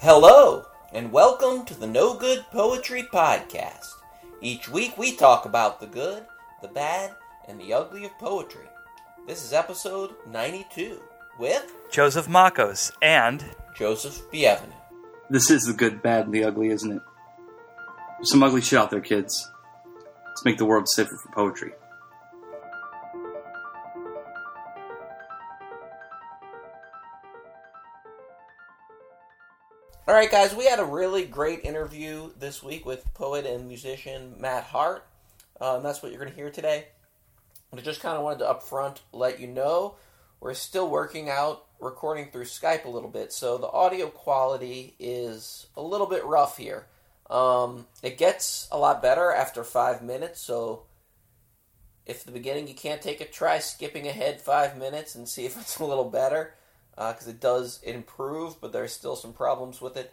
Hello, and welcome to the No Good Poetry Podcast. Each week we talk about the good, the bad, and the ugly of poetry. This is episode 92 with Joseph Makos and Joseph Bievin. This is the good, bad, and the ugly, isn't it? There's some ugly shit out there, kids. Let's make the world safer for poetry. All right, guys, we had a really great interview this week with poet and musician Matt Hart. Uh, and that's what you're going to hear today. I just kind of wanted to upfront let you know we're still working out recording through Skype a little bit, so the audio quality is a little bit rough here. Um, it gets a lot better after five minutes, so if the beginning you can't take it, try skipping ahead five minutes and see if it's a little better because uh, it does improve, but there's still some problems with it.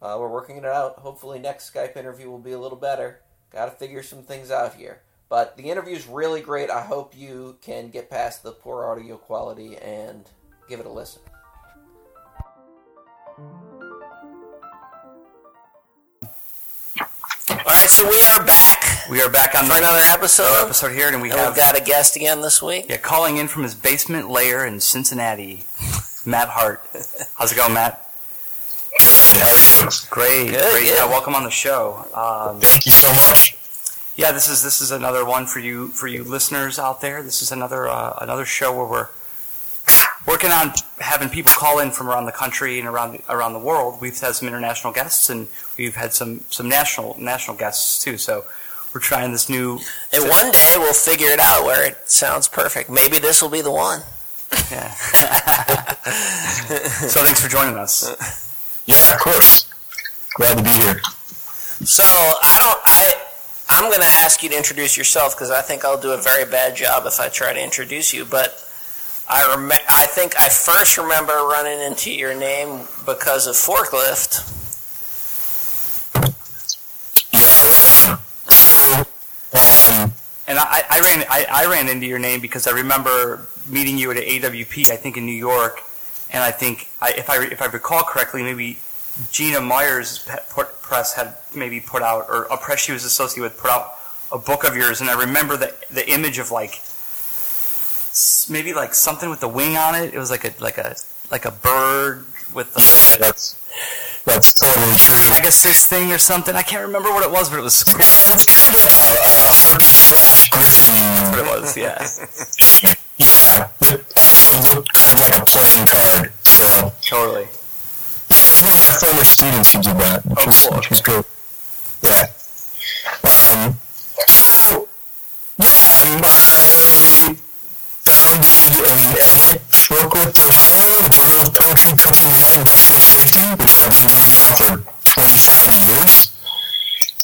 Uh, we're working it out. Hopefully, next Skype interview will be a little better. Got to figure some things out here. But the interview is really great. I hope you can get past the poor audio quality and give it a listen. All right, so we are back we are back on for another episode. another episode here, and we and have we've got a guest again this week. yeah calling in from his basement lair in Cincinnati, Matt Hart. How's it going, Matt? Great, Good, great. yeah. Yeah, welcome on the show. Um, Thank you so much. yeah, this is this is another one for you for you listeners out there. This is another uh, another show where we're working on having people call in from around the country and around around the world. We've had some international guests and we've had some some national national guests too. So we're trying this new. And one day we'll figure it out where it sounds perfect. Maybe this will be the one. Yeah. so thanks for joining us. Yeah, of course. Glad to be here. So I don't. I I'm going to ask you to introduce yourself because I think I'll do a very bad job if I try to introduce you. But I rem- I think I first remember running into your name because of forklift. Yeah. So, um, And I, I ran I, I ran into your name because I remember meeting you at AWP, I think in New York, and I think I, if I if I recall correctly, maybe Gina Myers put, press had maybe put out or a press she was associated with put out a book of yours, and I remember the the image of like maybe like something with the wing on it. It was like a like a like a bird with the yeah, that's that's totally true. Pegasus thing or something. I can't remember what it was, but it was cool. Yeah, it's kind of a, a harp slash griffin. What it was, yeah. Yeah, but also looked kind of like a playing card. So, Totally. yeah, one of my former students who did that, which, Oh, was, cool, which was cool. Yeah. Um, so, yeah, um, I founded and edit Forklift Ohio, the Bureau of Poetry, Printing, and Industrial Safety, which I've been doing now for 25 years.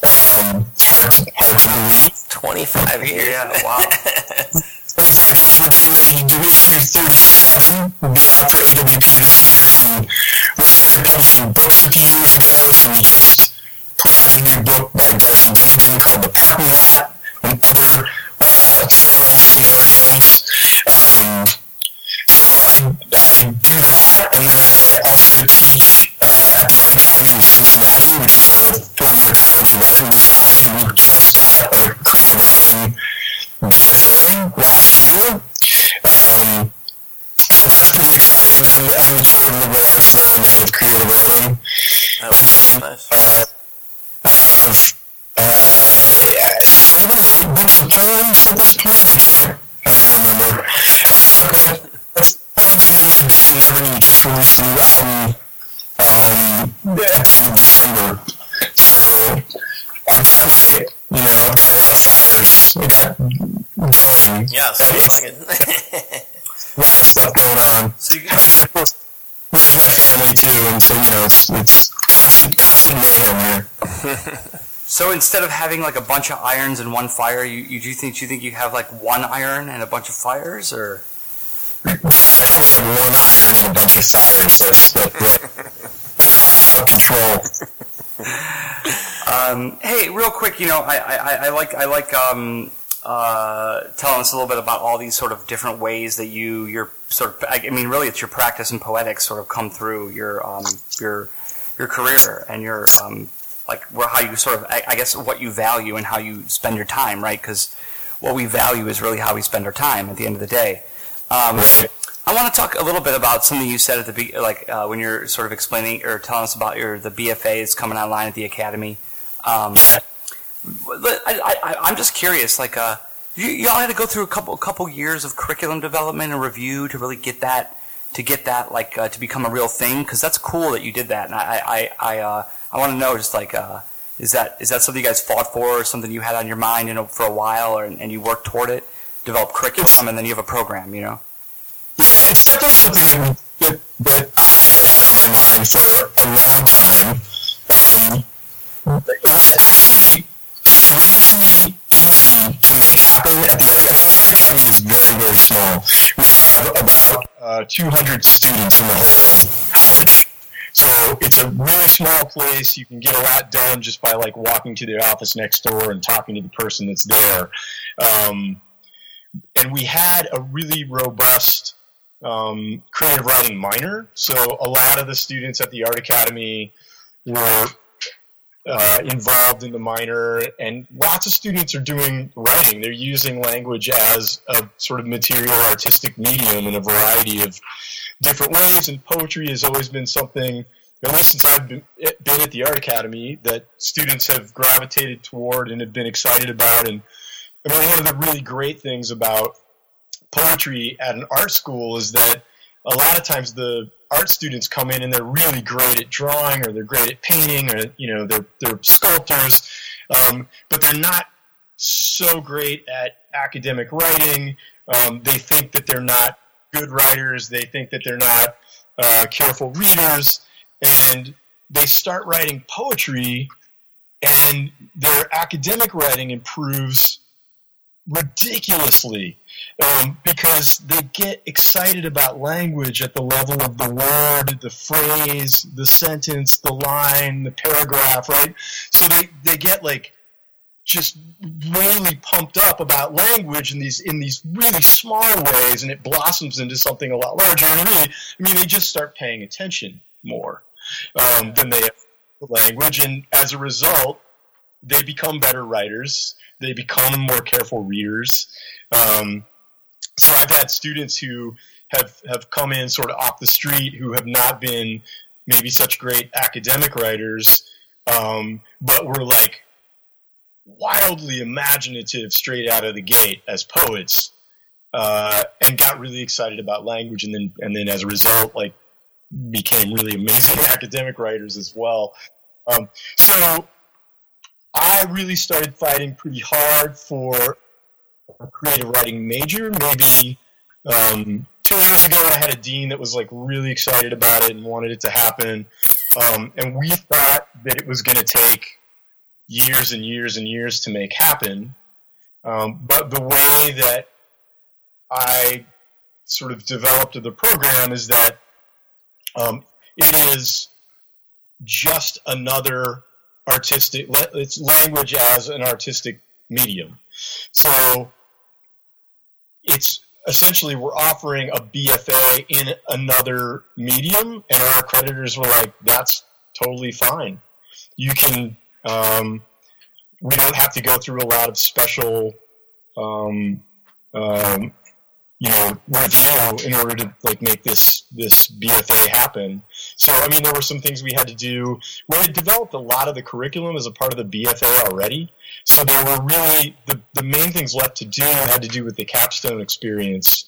Um, hard, to, hard to believe. 25 years. Yeah, wow. 25 years, we're getting ready to do issue 37. We'll be out for AWP this year. And we started publishing books a few years ago, so we just put out a new book by Darcy Duncan called The Parking Lot and other uh, tales, scenarios. So I, I do that, and then I also teach at Penn Academy in Cincinnati, which is a four-year college of writing. We just, we just got our creative writing year. Um. I'm, I'm of the National now with creative writing. Nice. I have uh, books of poems at this point. I can't, I remember. Uh, but probably released a new album um, at the end of December. So I've got you know, I've got it on fires. I got going. Yeah, like it. Lots of stuff going on. So you, And then, of course, we have a big family too, and so, you know, it's, it's constant, constant mayhem here. So instead of having like a bunch of irons in one fire, you, you do you think you think you have like one iron and a bunch of fires, or Yeah, I think I have one iron and a bunch of fires. That's, that's out of control. Um, hey, real quick, you know, I, I, I like I like um, uh, telling us a little bit about all these sort of different ways that you your sort of I mean really it's your practice and poetics sort of come through your um, your your career and your um, like where how you sort of I, I guess what you value and how you spend your time, right? Because what we value is really how we spend our time at the end of the day. Um, I want to talk a little bit about something you said at the be- like uh, when you're sort of explaining or telling us about your the BFA is coming online at the academy. Um, I, I, I'm just curious, like, uh, you, you all had to go through a couple couple years of curriculum development and review to really get that to get that like uh, to become a real thing because that's cool that you did that and I I I uh, I want to know just like uh, is that is that something you guys fought for or something you had on your mind you know for a while or, and you worked toward it develop curriculum and then you have a program you know it's definitely something that, that I had on my mind for a long time um, it actually strangely easy to make happen at the I the academy is very, very small. We have about uh, 200 students in the whole college. So it's a really small place. You can get a lot done just by like walking to the office next door and talking to the person that's there. Um, and we had a really robust um, creative writing minor. So a lot of the students at the Art Academy were uh, involved in the minor, and lots of students are doing writing. They're using language as a sort of material artistic medium in a variety of different ways, and poetry has always been something, at least since I've been, been at the Art Academy, that students have gravitated toward and have been excited about. And I mean, one of the really great things about poetry at an art school is that a lot of times the art students come in and they're really great at drawing or they're great at painting or you know they're they're sculptors, um, but they're not so great at academic writing. Um, they think that they're not good writers. They think that they're not uh, careful readers, and they start writing poetry, and their academic writing improves ridiculously um, because they get excited about language at the level of the word, the phrase, the sentence, the line, the paragraph, right? So they, they get like just really pumped up about language in these in these really small ways, and it blossoms into something a lot larger. And really, I mean, they just start paying attention more um, than they have language, and as a result, they become better writers. They become more careful readers. Um, so I've had students who have have come in sort of off the street who have not been maybe such great academic writers, um, but were like wildly imaginative straight out of the gate as poets, uh, and got really excited about language, and then and then as a result, like became really amazing academic writers as well. Um, so I really started fighting pretty hard for a creative writing major. Maybe um, two years ago, I had a dean that was like really excited about it and wanted it to happen. Um, and we thought that it was going to take years and years and years to make happen. Um, but the way that I sort of developed the program is that um, it is just another artistic, it's language as an artistic medium. So it's essentially we're offering a BFA in another medium, and our accreditors were like, "That's totally fine. You can. Um, we don't have to go through a lot of special, um, um, you know, review in order to like make this this BFA happen." So, I mean, there were some things we had to do. We had developed a lot of the curriculum as a part of the BFA already. So there were really the, the main things left to do had to do with the capstone experience.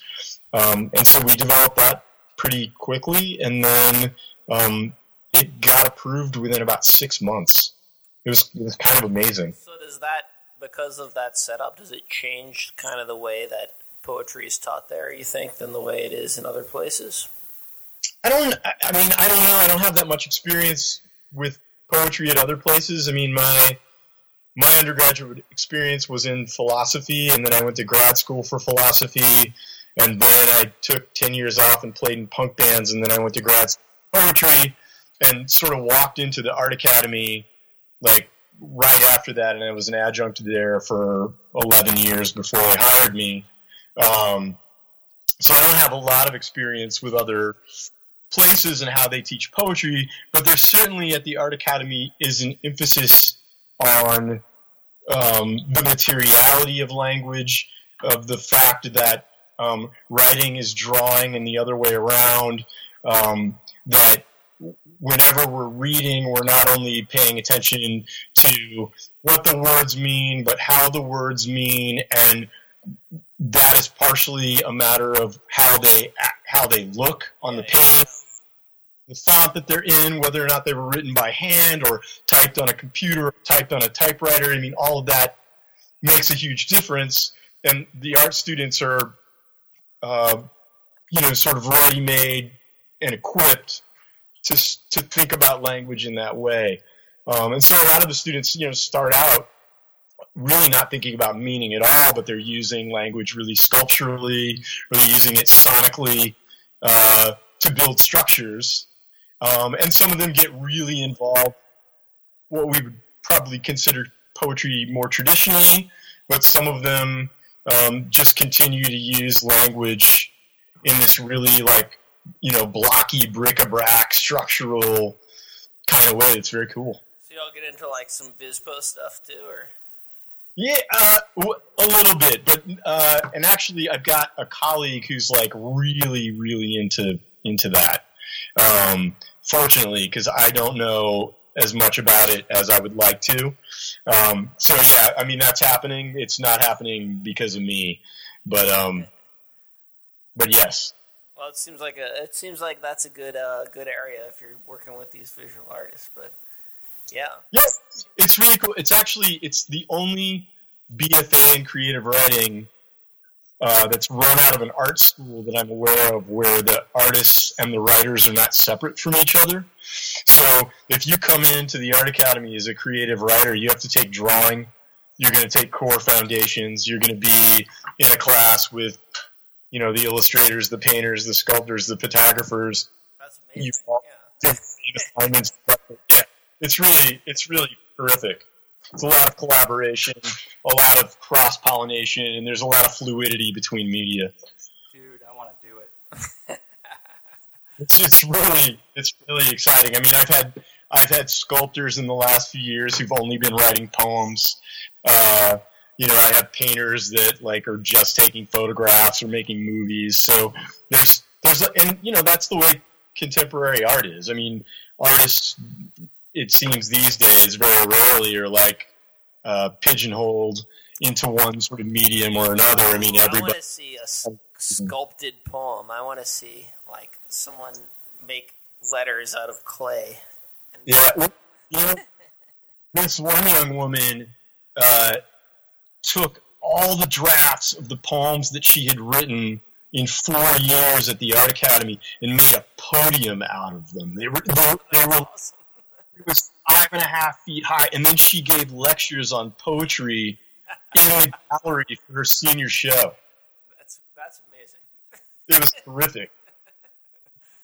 Um, and so we developed that pretty quickly, and then um, it got approved within about six months. It was, it was kind of amazing. So does that, because of that setup, does it change kind of the way that poetry is taught there, you think, than the way it is in other places? I don't. I mean, I don't know. I don't have that much experience with poetry at other places. I mean, my my undergraduate experience was in philosophy, and then I went to grad school for philosophy, and then I took ten years off and played in punk bands, and then I went to grad poetry, and sort of walked into the art academy like right after that, and I was an adjunct there for eleven years before they hired me. Um, so I don't have a lot of experience with other places and how they teach poetry, but there certainly at the Art Academy is an emphasis on um, the materiality of language, of the fact that um, writing is drawing and the other way around, um, that whenever we're reading, we're not only paying attention to what the words mean, but how the words mean, and that is partially a matter of how they how they look on the page, the font that they're in, whether or not they were written by hand or typed on a computer, typed on a typewriter. I mean, all of that makes a huge difference, and the art students are, uh, you know, sort of ready made and equipped to to think about language in that way. Um, and so a lot of the students, you know, start out really not thinking about meaning at all, but they're using language really sculpturally, really using it sonically uh, to build structures. Um, and some of them get really involved, what we would probably consider poetry more traditionally, but some of them um, just continue to use language in this really like, you know, blocky bric-a-brac structural kind of way. It's very cool. So y'all get into like some Vispo stuff too, or? Yeah, uh, a little bit, but uh, and actually, I've got a colleague who's like really, really into into that. Um, fortunately, because I don't know as much about it as I would like to. Um, so yeah, I mean that's happening. It's not happening because of me, but um, but yes. Well, it seems like a it seems like that's a good uh, good area if you're working with these visual artists, but yeah. Yeah, it's really cool. It's actually it's the only BFA in creative writing uh, that's run out of an art school that I'm aware of where the artists and the writers are not separate from each other. So if you come into the Art Academy as a creative writer, you have to take drawing. You're going to take core foundations. You're going to be in a class with, you know, the illustrators, the painters, the sculptors, the photographers. That's amazing. You yeah. assignments. Yeah, it's really it's really terrific. It's a lot of collaboration, a lot of cross pollination, and there's a lot of fluidity between media. Dude, I want to do it. it's it's really it's really exciting. I mean, I've had I've had sculptors in the last few years who've only been writing poems. Uh, you know, I have painters that like are just taking photographs or making movies. So there's there's and you know that's the way contemporary art is. I mean, artists it seems these days very rarely are like uh, pigeonholed into one sort of medium or another. I mean, everybody. I want to see a sculpted poem. I want to see like someone make letters out of clay. yeah, you know, this one young woman uh, took all the drafts of the poems that she had written in four years at the Art Academy and made a podium out of them. They were they, they were Awesome. It was five and a half feet high, and then she gave lectures on poetry in the gallery for her senior show. That's that's amazing. It was terrific.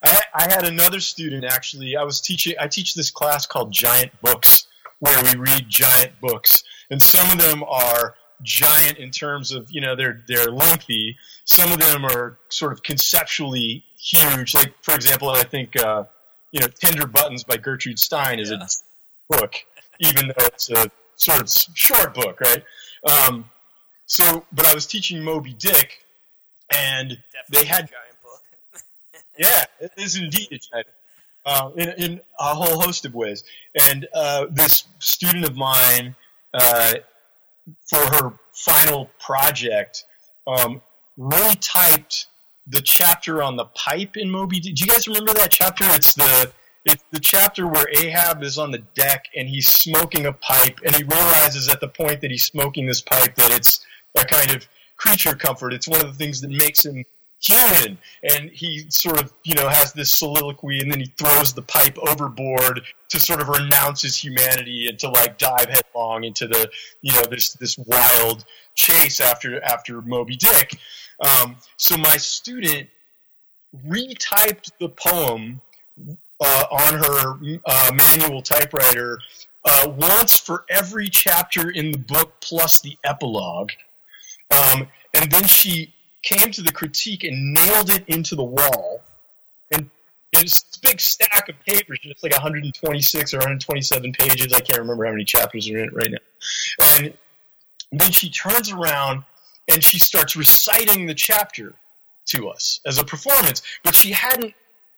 I, I had another student actually. I was teaching. I teach this class called Giant Books, where we read giant books, and some of them are giant in terms of you know they're they're lengthy. Some of them are sort of conceptually huge. Like for example, I think uh, you know Tender Buttons by Gertrude Stein is Yeah. a book, even though it's a sort of short book, right? Um, so, but I was teaching Moby Dick, and Definitely they had a giant book. yeah, it is indeed a giant. Uh, in, in a whole host of ways. And uh, this student of mine, uh, for her final project, um, retyped the chapter on the pipe in Moby. Do you guys remember that chapter? It's the it's the chapter where Ahab is on the deck and he's smoking a pipe, and he realizes at the point that he's smoking this pipe that it's a kind of creature comfort. It's one of the things that makes him human. And he sort of, you know, has this soliloquy and then he throws the pipe overboard to sort of renounce his humanity and to like dive headlong into the, you know, this, this wild chase after, after Moby Dick. Um, so my student retyped the poem uh, on her uh, manual typewriter uh, once for every chapter in the book plus the epilogue. Um, and then she came to the critique and nailed it into the wall and it's a big stack of papers. It's like 126 or 127 pages. I can't remember how many chapters are in it right now. And then she turns around and she starts reciting the chapter to us as a performance, but she hadn't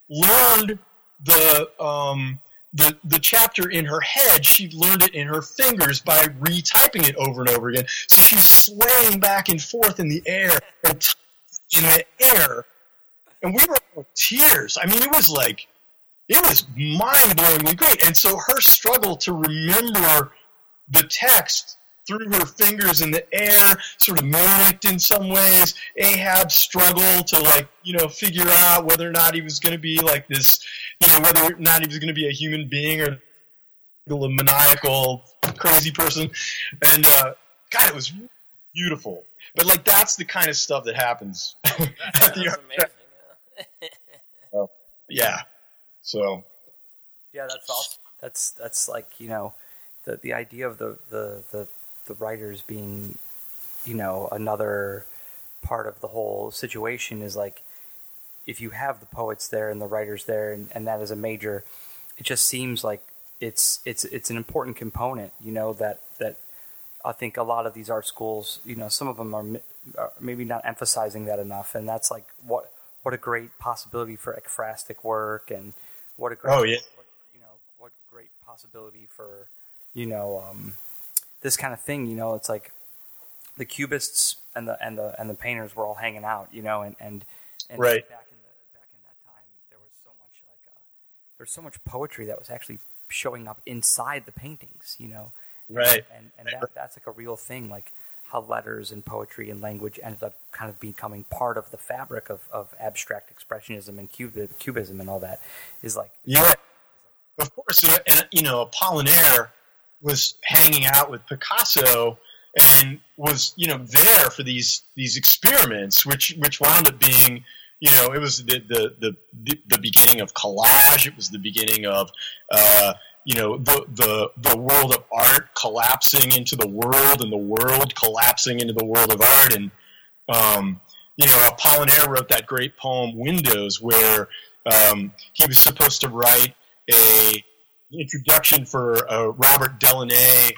learned the um, the the chapter in her head. She learned it in her fingers by retyping it over and over again. So she's swaying back and forth in the air in the air, and we were in tears. I mean, it was like it was mind blowingly great. And so her struggle to remember the text through her fingers in the air, sort of mimicked in some ways. Ahab struggled to like, you know, figure out whether or not he was going to be like this, you know, whether or not he was going to be a human being or a maniacal crazy person. And uh, God, it was beautiful. But like that's the kind of stuff that happens. That at sounds the amazing. Yeah. yeah. So Yeah, that's awesome. That's that's like you know, the the idea of the the the, the writers being, you know, another part of the whole situation is like, if you have the poets there and the writers there, and, and that is a major, it just seems like it's it's it's an important component. You know that that I think a lot of these art schools, you know, some of them are, are maybe not emphasizing that enough, and that's like what what a great possibility for ekphrastic work, and what a great Oh, yeah. what, you know what great possibility for you know um, this kind of thing. You know, it's like the cubists and the and the and the painters were all hanging out. You know, and and, and Right. back in the back in that time, there was so much like uh, there's so much poetry that was actually showing up inside the paintings. You know, right. and and that, that's like a real thing like how letters and poetry and language ended up kind of becoming part of the fabric of, of abstract expressionism and cubism and all that is like Yeah, of course. And, and you know, Apollinaire was hanging out with Picasso and was you know there for these these experiments, which which wound up being you know it was the the the, the beginning of collage. It was the beginning of uh, you know the the the world of art collapsing into the world, and the world collapsing into the world of art, and um, you know Apollinaire wrote that great poem Windows, where um, he was supposed to write a introduction for a Robert Delaunay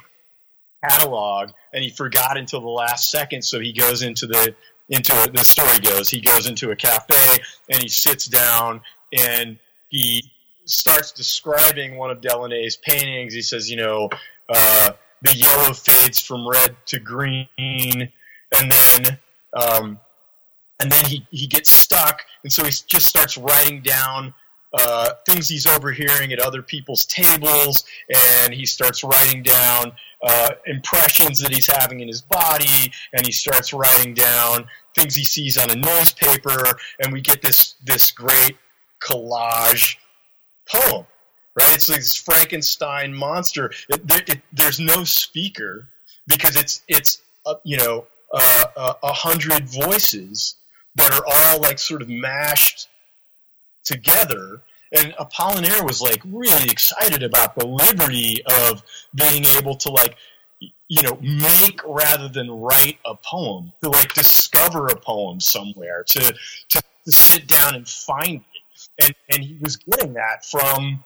catalog, and he forgot until the last second. So he goes into the into the story goes he goes into a cafe and he sits down and he starts describing one of Delaunay's paintings. He says, you know, uh, the yellow fades from red to green, and then um, and then he, he gets stuck, and so he just starts writing down uh, things he's overhearing at other people's tables, and he starts writing down uh, impressions that he's having in his body, and he starts writing down things he sees on a newspaper, and we get this this great collage poem. Right? It's like this Frankenstein monster. It, there, it, there's no speaker because it's it's uh, you know uh, uh, a hundred voices that are all like sort of mashed together. And Apollinaire was like really excited about the liberty of being able to like, you know, make rather than write a poem, to like discover a poem somewhere, to, to, to sit down and find it. And, and he was getting that from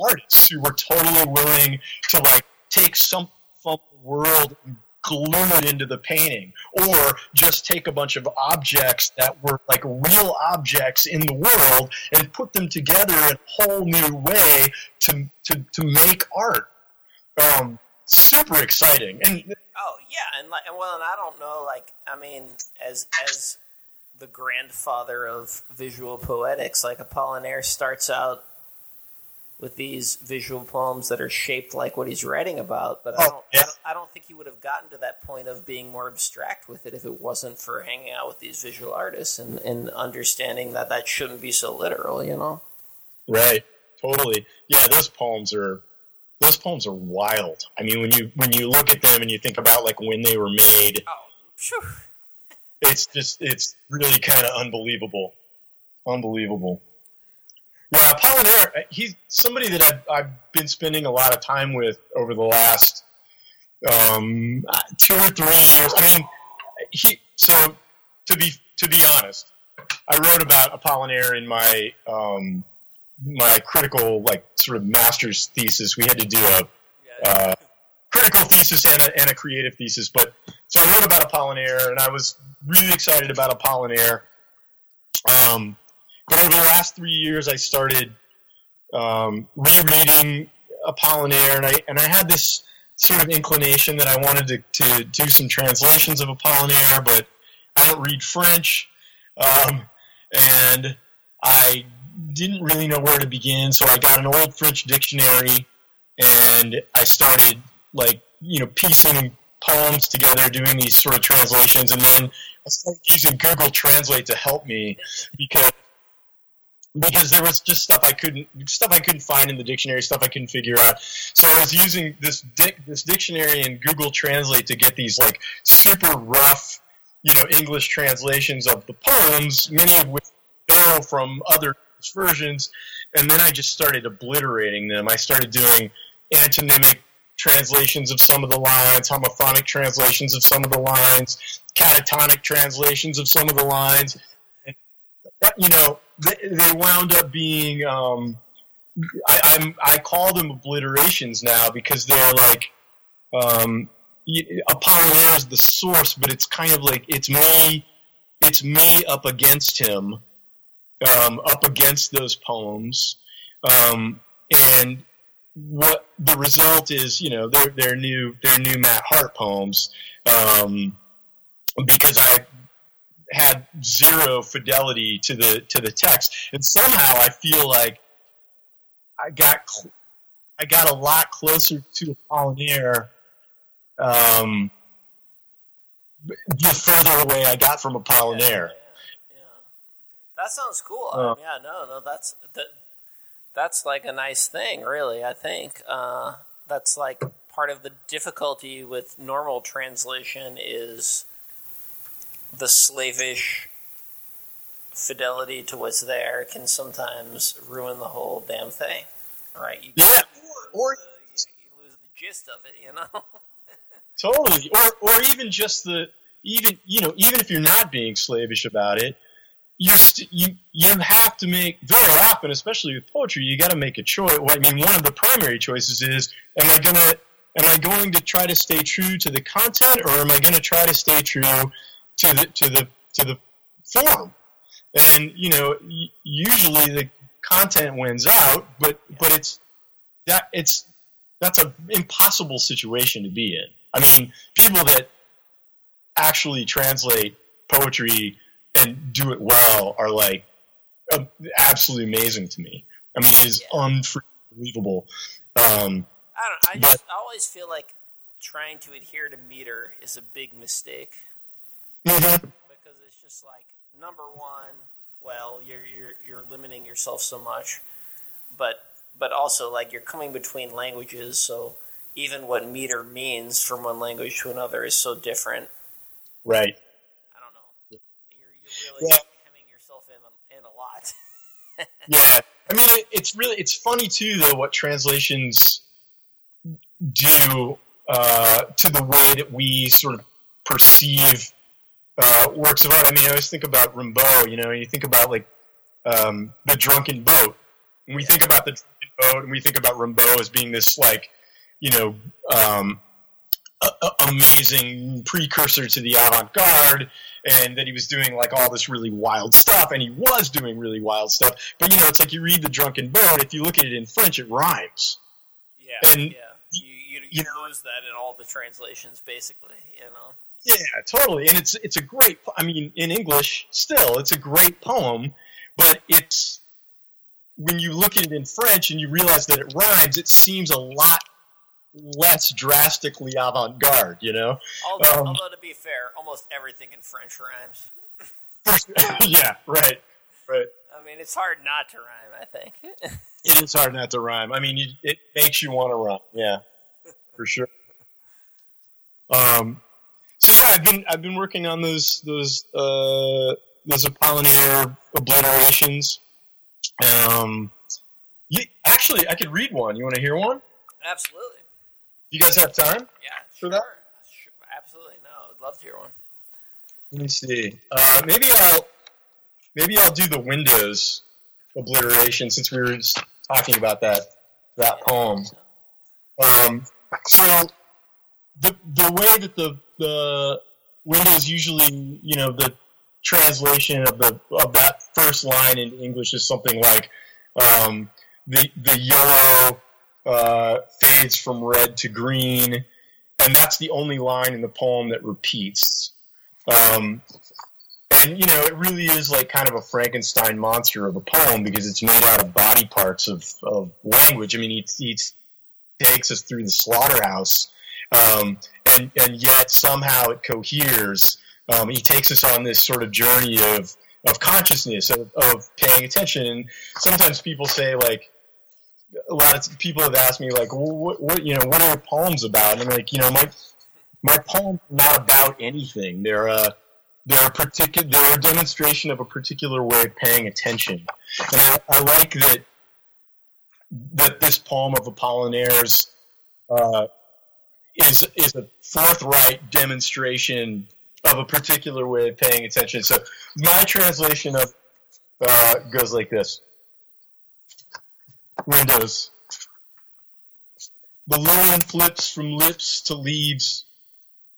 artists who were totally willing to like take some from the world and glue it into the painting or just take a bunch of objects that were like real objects in the world and put them together in a whole new way to to, to make art. Um, super exciting. And Oh yeah, and like, and well, and I don't know, like, I mean, as as the grandfather of visual poetics, like Apollinaire starts out with these visual poems that are shaped like what he's writing about, but I Oh, don't, yeah. I don't, I don't think he would have gotten to that point of being more abstract with it if it wasn't for hanging out with these visual artists and, and understanding that that shouldn't be so literal, you know. Right. Totally. Yeah, those poems are those poems are wild. I mean, when you when you look at them and you think about like when they were made, Oh, phew. it's just it's really kind of unbelievable. Unbelievable. Yeah, Apollinaire, he's somebody that I've, I've been spending a lot of time with over the last um, two or three years. I mean, he so to be to be honest, I wrote about Apollinaire in my um, my critical like sort of master's thesis. We had to do a uh, critical thesis and a, and a creative thesis. But so I wrote about Apollinaire, and I was really excited about Apollinaire. Um, but over the last three years, I started um, rereading Apollinaire, and I and I had this sort of inclination that I wanted to, to do some translations of Apollinaire, but I don't read French, um, and I didn't really know where to begin. So I got an old French dictionary, and I started like you know piecing poems together, doing these sort of translations, and then I started using Google Translate to help me because because there was just stuff I couldn't stuff I couldn't find in the dictionary, stuff I couldn't figure out. So I was using this this dictionary and Google Translate to get these like super rough, you know, English translations of the poems, many of which borrow from other versions, and then I just started obliterating them. I started doing antonymic translations of some of the lines, homophonic translations of some of the lines, catatonic translations of some of the lines. You know, they, they wound up being. Um, I, I'm I call them obliterations now because they're like um, Apollinaire is the source, but it's kind of like it's me, it's me up against him, um, up against those poems, um, and what the result is, you know, they're, they're new, they're new Matt Hart poems, um, because I had zero fidelity to the, to the text. And somehow I feel like I got, cl- I got a lot closer to Apollinaire, um, the further away I got from Apollinaire. Yeah, yeah, yeah. That sounds cool. Uh, yeah, no, no, that's that, that's like a nice thing, really. I think uh, that's like part of the difficulty with normal translation is the slavish fidelity to what's there can sometimes ruin the whole damn thing, right? You Yeah, or, or the, you, you lose the gist of it, you know. Totally, or or even just the even you know even if you're not being slavish about it, you st- you you have to make very often, especially with poetry, you got to make a choice. Well, I mean, one of the primary choices is: am I gonna am I going to try to stay true to the content, or am I going to try to stay true to the to the to the form? And you know, usually the content wins out, but but it's that it's that's an impossible situation to be in. I mean, people that actually translate poetry and do it well are like uh, absolutely amazing to me. I mean, it is unbelievable. Um, I don't. I But- just I always feel like trying to adhere to meter is a big mistake mhm. because it's just like number one. Well, you're you're you're limiting yourself so much, but but also like you're coming between languages, so even what meter means from one language to another is so different. Right. I don't know. You're you're really Yeah. hemming yourself in in a lot. Yeah. I mean, it, it's really it's funny too, though, what translations do uh, to the way that we sort of perceive uh, works of art. I mean, I always think about Rimbaud. You know, you think about like um, the Drunken Boat, and we think about the Drunken Boat, and we think about Rimbaud as being this like, you know, um, a, a- amazing precursor to the avant-garde, and that he was doing like all this really wild stuff, and he was doing really wild stuff. But you know, it's like you read the Drunken Boat. If you look at it in French, it rhymes. yeah, And- yeah. You you, you, you know- lose that in all the translations, basically. You know. Yeah, totally. And it's it's a great. I mean, in English, still, it's a great poem, but it's when you look at it in French and you realize that it rhymes, it seems a lot less drastically avant-garde. You know? Although, Um, although to be fair, almost everything in French rhymes. yeah, right, right. I mean, it's hard not to rhyme. I think. It is hard not to rhyme. I mean, you, it makes you want to rhyme. Yeah, for sure. Um, yeah, I've been I've been working on those those uh, those Apollinaire obliterations. Um, you, actually, I could read one. You want to hear one? Absolutely. You guys have time? Yeah. For Sure. that? Sure. Absolutely. No, I'd love to hear one. Let me see. Uh, maybe I'll maybe I'll do the windows obliteration since we were talking about that that poem. Um, so the the way that the the windows usually, you know, the translation of the of that first line in English is something like um, the the yellow uh, fades from red to green, and that's the only line in the poem that repeats. Um, and you know, it really is like kind of a Frankenstein monster of a poem because it's made out of body parts of, of language. I mean, he, he takes us through the slaughterhouse, um, and and yet somehow it coheres. Um, he takes us on this sort of journey of of consciousness of, of paying attention. And sometimes people say like, a lot of people have asked me like, what, what you know, what are your poems about? And I'm like, you know, my my poems are not about anything. They're a they're a particular they're a demonstration of a particular way of paying attention. And I, I like that that this poem of Apollinaire's uh, is is a forthright demonstration of a particular way of paying attention. So my translation of uh, goes like this: Windows. The linen flips from lips to leaves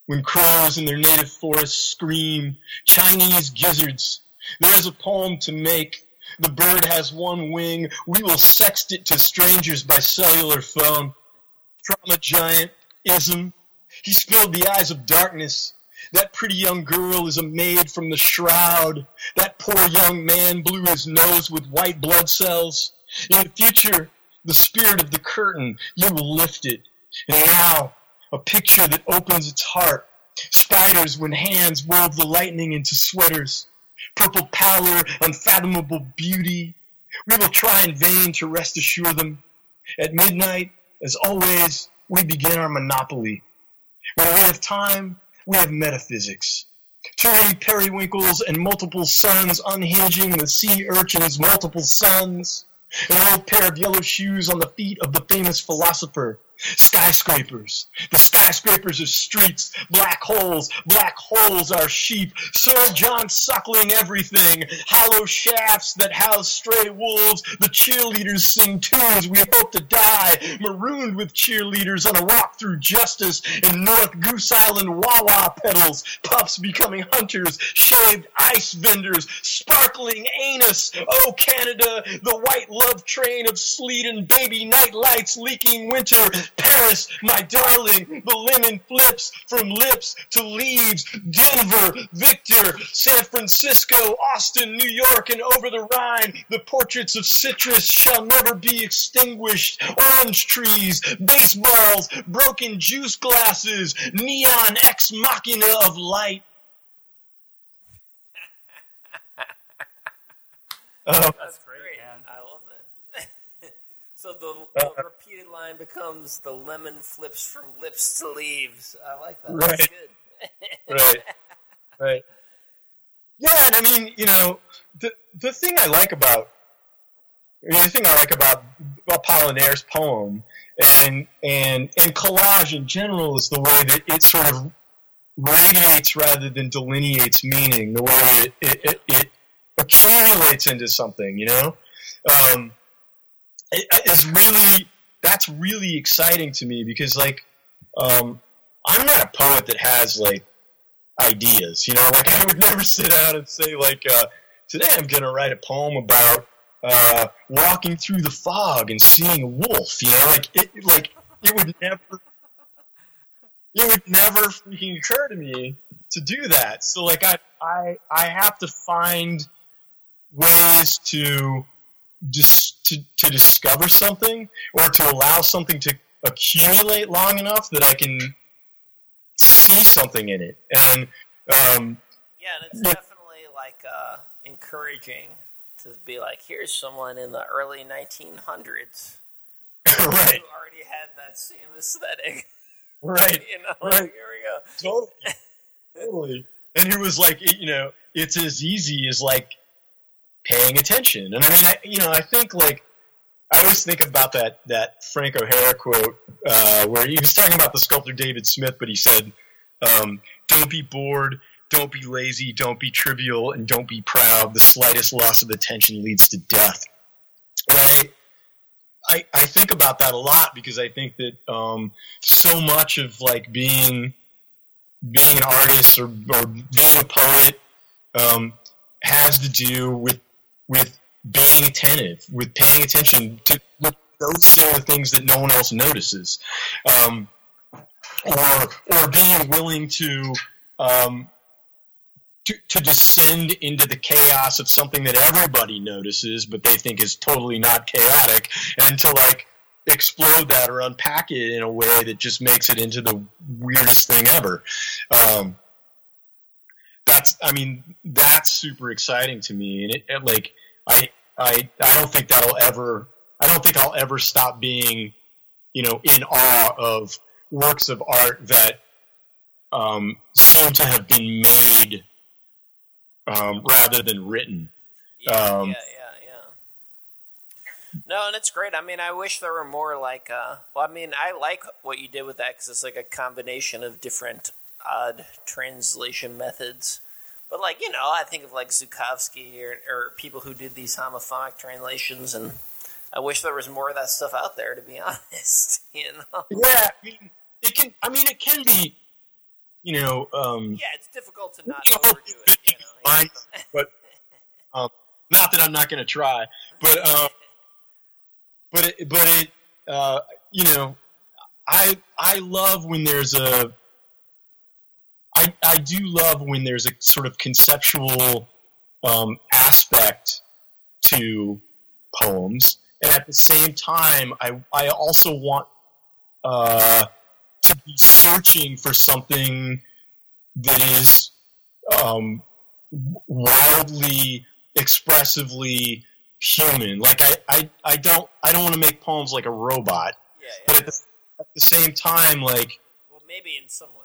when crows in their native forests scream, Chinese gizzards. There's a poem to make. The bird has one wing. We will sext it to strangers by cellular phone. Trauma giant, ism. He spilled the eyes of darkness. That pretty young girl is a maid from the shroud. That poor young man blew his nose with white blood cells. In the future, the spirit of the curtain, you will lift it. And now, a picture that opens its heart. Spiders when hands wove the lightning into sweaters. Purple pallor, unfathomable beauty. We will try in vain to rest assure them. At midnight, as always, we begin our monopoly. When we have time, we have metaphysics. Too many periwinkles and multiple suns unhinging the sea urchin's multiple suns. An old pair of yellow shoes on the feet of the famous philosopher. Skyscrapers. The skyscrapers are streets. Black holes. Black holes are sheep. Sir John suckling everything. Hollow shafts that house stray wolves. The cheerleaders sing tunes. We hope to die. Marooned with cheerleaders on a walk through justice. In North Goose Island Wawa pedals. Pups becoming hunters. Shaved ice vendors. Sparkling anus. Oh, Canada. The white love train of sleet and baby night lights leaking winter. Paris, my darling, the lemon flips from lips to leaves. Denver, Victor, San Francisco, Austin, New York, and over the Rhine, the portraits of citrus shall never be extinguished. Orange trees, baseballs, broken juice glasses, neon ex machina of light. Oh, That's. I love that. so the, the repeated line becomes the lemon flips from lips to leaves. I like that. That's Right. good. right, right. Yeah, and I mean, you know, the the thing I like about, I mean, the thing I like about Apollinaire's poem and and and collage in general is the way that it sort of radiates rather than delineates meaning. The way it it, it, it accumulates into something, you know. Um, it's really that's really exciting to me because like um, I'm not a poet that has like ideas, you know. Like I would never sit down and say like uh, today I'm to write a poem about uh, walking through the fog and seeing a wolf, you know. Like it like it would never it would never freaking occur to me to do that. So like I I I have to find ways to dis- to, to discover something or to allow something to accumulate long enough that I can see something in it. And um, Yeah, and it's Yeah. definitely like uh, encouraging to be like, here's someone in the early 1900s right, who already had that same aesthetic. right, You know, Right. here we go. totally, totally. And it was like, it, you know, it's as easy as like paying attention. And I mean, I, you know, I think like I always think about that that Frank O'Hara quote uh, where he was talking about the sculptor David Smith, but he said, um, "Don't be bored, don't be lazy, don't be trivial, and don't be proud. The slightest loss of attention leads to death. Right? I, I think about that a lot because I think that um, so much of like being being an artist or, or being a poet um, has to do with with being attentive, with paying attention to those sort of things that no one else notices, um, or or being willing to um, to, to descend into the chaos of something that everybody notices, but they think is totally not chaotic, and to like explode that or unpack it in a way that just makes it into the weirdest thing ever. Um, that's, I mean, that's super exciting to me, and it, it, like I, I, I don't think that'll ever. I don't think I'll ever stop being, you know, in awe of works of art that um, seem to have been made um, rather than written. Yeah, Um, yeah, yeah, yeah. No, and it's great. I mean, I wish there were more like. Uh, well, I mean, I like what you did with that because it's like a combination of different odd translation methods. But like you know, I think of like Zukofsky or, or people who did these homophonic translations, and I wish there was more of that stuff out there. To be honest, you know. Yeah, I mean, it can. I mean, it can be. You know, um, Yeah, it's difficult to not overdo it. You know. but um, not that I'm not going to try, but um, but it, but it, uh, you know, I I love when there's a. I I do love when there's a sort of conceptual um, aspect to poems, and at the same time, I I also want uh, to be searching for something that is um, wildly expressively human. Like I, I, I don't I don't want to make poems like a robot, Yeah, but at the, at the same time, like Well, maybe in some ways.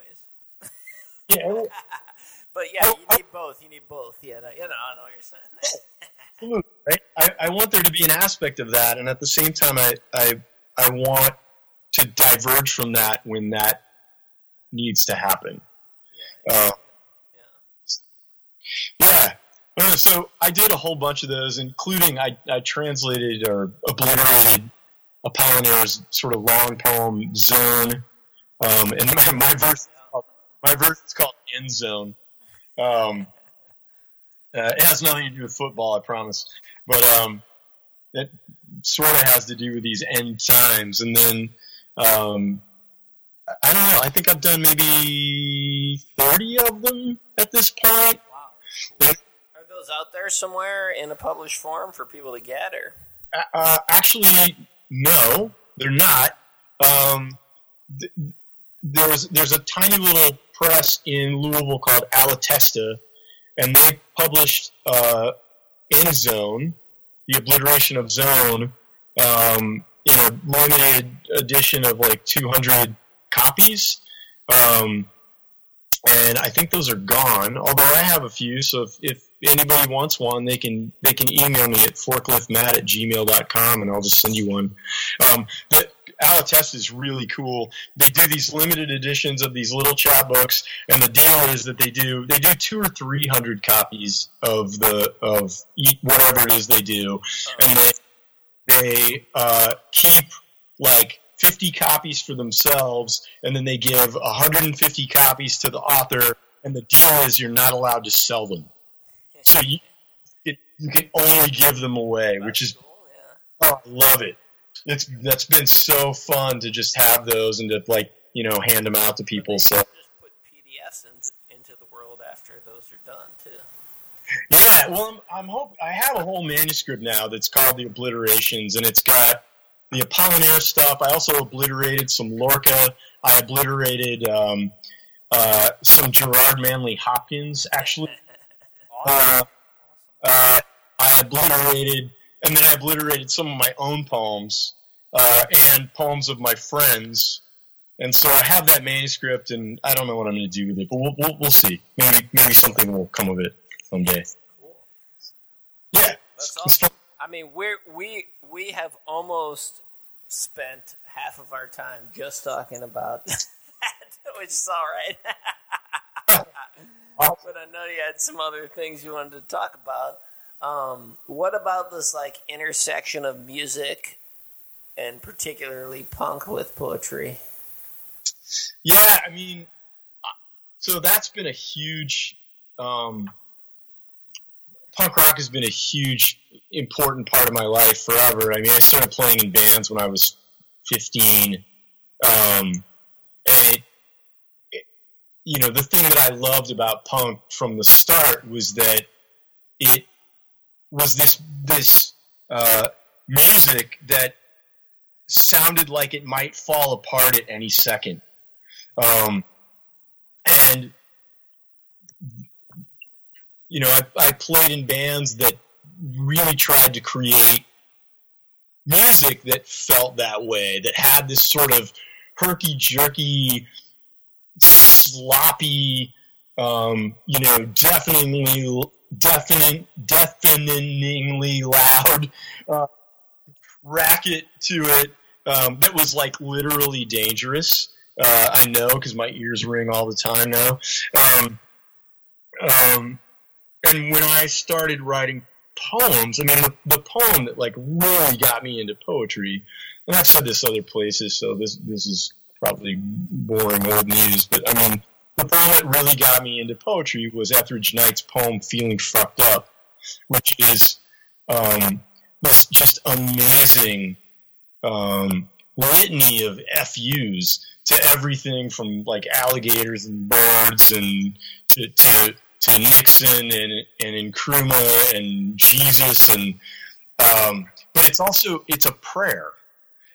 Yeah, But yeah, you need both. You need both. Yeah, no, you know, I know what you're saying. absolutely, right? I, I want there to be an aspect of that, and at the same time, I, I, I want to diverge from that when that needs to happen. Uh, yeah. Uh, so I did a whole bunch of those, including I, I translated or obliterated Apollinaire's sort of long poem "Zone," um, and my, my verse my verse is called "End Zone." Um, uh, it has nothing to do with football, I promise, but um, it sort of has to do with these end times. And then um, I don't know. I think I've done maybe thirty of them at this point. Wow. Are those out there somewhere in a published form for people to get, or? Uh, actually, no, they're not. Um, th- there's there's a tiny little press in Louisville called Alatesta, and they published uh, in Zone, the obliteration of Zone, um, in a limited edition of like 200 copies. Um, and I think those are gone. Although I have a few, so if, if anybody wants one, they can they can email me at forkliftmat at gmail.com and I'll just send you one. Um, the Alatest is really cool. They do these limited editions of these little chapbooks, and the deal is that they do they do two or three hundred copies of the of whatever it is they do, and they they uh, keep like 50 copies for themselves, and then they give 150 copies to the author. And the deal is you're not allowed to sell them, so you it, you can only give them away, which is cool. Yeah. oh, I love it. It's that's been so fun to just have those and to like you know hand them out to people. So just put PDFs in, into the world after those are done too. Yeah, well, I'm, I'm hope I have a whole manuscript now that's called the Obliterations, and it's got the Apollinaire stuff. I also obliterated some Lorca. I obliterated um, uh, some Gerard Manley Hopkins, actually. Uh, uh, I obliterated, and then I obliterated some of my own poems uh, and poems of my friends. And so I have that manuscript, and I don't know what I'm going to do with it, but we'll, we'll, we'll see. Maybe maybe something will come of it someday. Cool. Yeah, That's awesome. I mean, we're we we have almost spent half of our time just talking about that, which is all right. but I know you had some other things you wanted to talk about. Um, what about this like intersection of music and particularly punk with poetry? Yeah, I mean, so that's been a huge. Um, punk rock has been a huge, important part of my life forever. I mean, I started playing in bands when I was 15. Um, and it, it, you know, the thing that I loved about punk from the start was that it was this, this, uh, music that sounded like it might fall apart at any second. Um, and you know, I, I played in bands that really tried to create music that felt that way, that had this sort of herky jerky, sloppy, um, you know, deafeningly, deafening, deafeningly loud uh, racket to it um, that was like literally dangerous. Uh, I know because my ears ring all the time now. Um, um, and when I started writing poems, I mean, the, the, poem that like really got me into poetry, and I've said this other places, so this this is probably boring old news, but I mean, the poem that really got me into poetry was Etheridge Knight's poem "Feeling Fucked Up," which is um, this just amazing um, litany of FUs to everything from like alligators and birds and to, to to Nixon and and Nkrumah and Jesus and um, but it's also it's a prayer.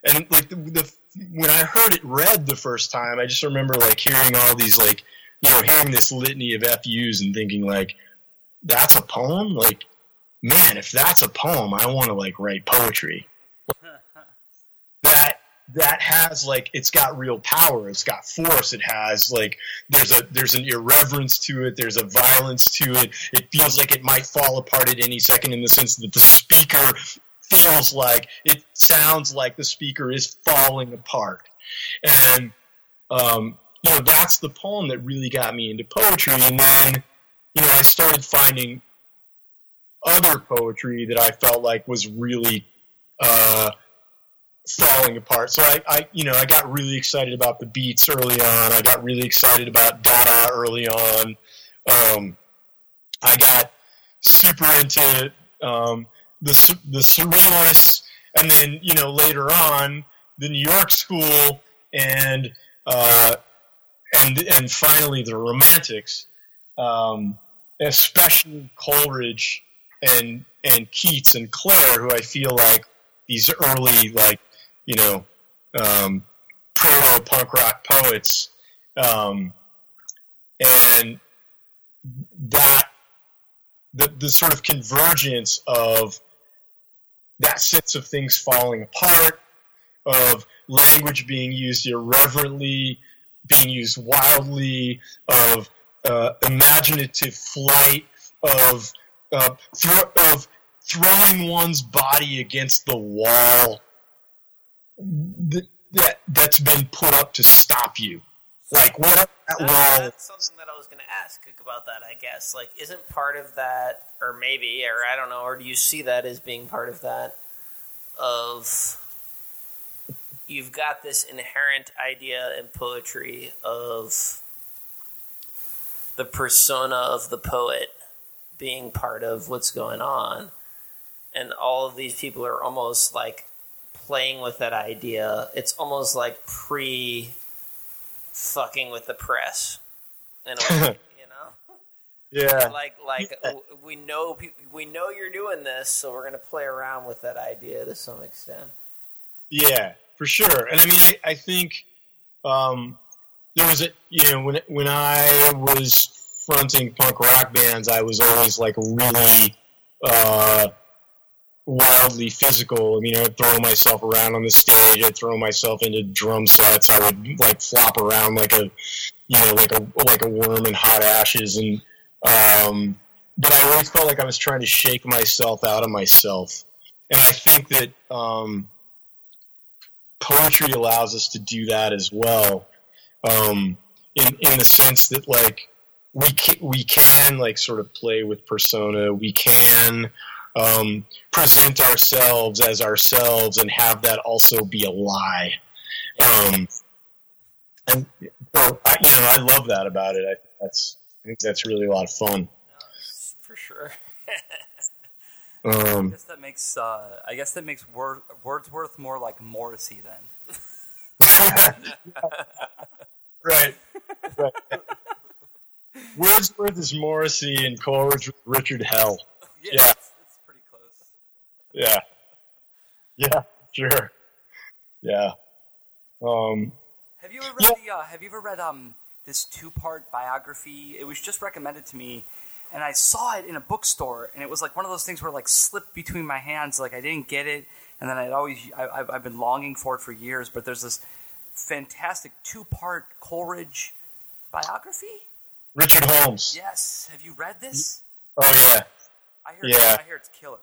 And like the, the when I heard it read the first time I just remember like hearing all these like you know hearing this litany of FUs and thinking like that's a poem? Like man if that's a poem I want to like write poetry that has like it's got real power it's got force it has like there's a there's an irreverence to it there's a violence to it. It feels like it might fall apart at any second in the sense that the speaker feels like it sounds like the speaker is falling apart. And um, you know that's the poem that really got me into poetry. And then you know i started finding other poetry that i felt like was really uh, falling apart. So I, I, you know, I got really excited about the beats early on. I got really excited about Dada early on. Um, I got super into um, the the surrealists, and then you know later on the New York school, and uh, and and finally the Romantics, um, especially Coleridge and and Keats and Clare, who I feel like these early like you know, um, proto punk rock poets, um, and that the the sort of convergence of that sense of things falling apart, of language being used irreverently, being used wildly, of uh, imaginative flight, of uh, of throwing one's body against the wall that, that that's been put up to stop you. Like what that wall? That's something that I was going to ask about that. I guess like isn't part of that, or maybe, or I don't know, or do you see that as being part of that? Of you've got this inherent idea in poetry of the persona of the poet being part of what's going on and all of these people are almost like playing with that idea. It's almost like pre fucking with the press, in a way, you know. Yeah. Like like yeah. we know we know you're doing this, so we're gonna play around with that idea to some extent. Yeah, for sure. And I mean, I, I think um, there was a you know when when I was fronting punk rock bands, I was always like really. Uh, wildly physical. I mean, I'd throw myself around on the stage. I'd throw myself into drum sets. I would like flop around like a, you know, like a like a worm in hot ashes. And um, but I always felt like I was trying to shake myself out of myself. And I think that um, poetry allows us to do that as well. Um, in in the sense that like we can we can like sort of play with persona. We can um, present ourselves as ourselves and have that also be a lie. Um, and so, I, you know, I love that about it. I think that's I think that's really a lot of fun. No, for sure. um, I guess that makes uh, I guess that makes Wor- Wordsworth more like Morrissey then. right. right. Wordsworth is Morrissey and Coleridge Richard Hell. Yeah. It's, it's pretty close. Yeah. Yeah, sure. Yeah. Um, Have you ever read the? Uh, have you ever read um this two part biography? It was just recommended to me, and I saw it in a bookstore, and it was like one of those things where it, like slipped between my hands, like I didn't get it, and then I'd always I, I've, I've been longing for it for years. But there's this fantastic two part Coleridge biography. Richard Holmes. Yes, have you read this? Oh yeah, I hear Yeah. I hear it's killer.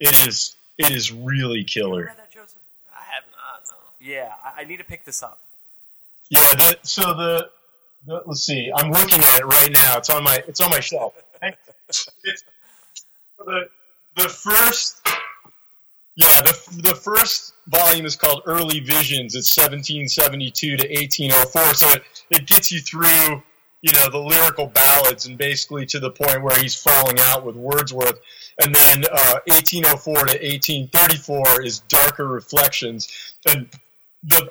It is. It is really You killer. that, Joseph? I have not. No. Yeah, I, I need to pick this up. Yeah. The, so the, the let's see. I'm looking at it right now. It's on my. It's on my shelf. The the first. Yeah, the the first volume is called Early Visions. It's 1772 to 1804. So it, it gets you through, you know, the lyrical ballads and basically to the point where he's falling out with Wordsworth. And then uh, 1804 to 1834 is Darker Reflections. And the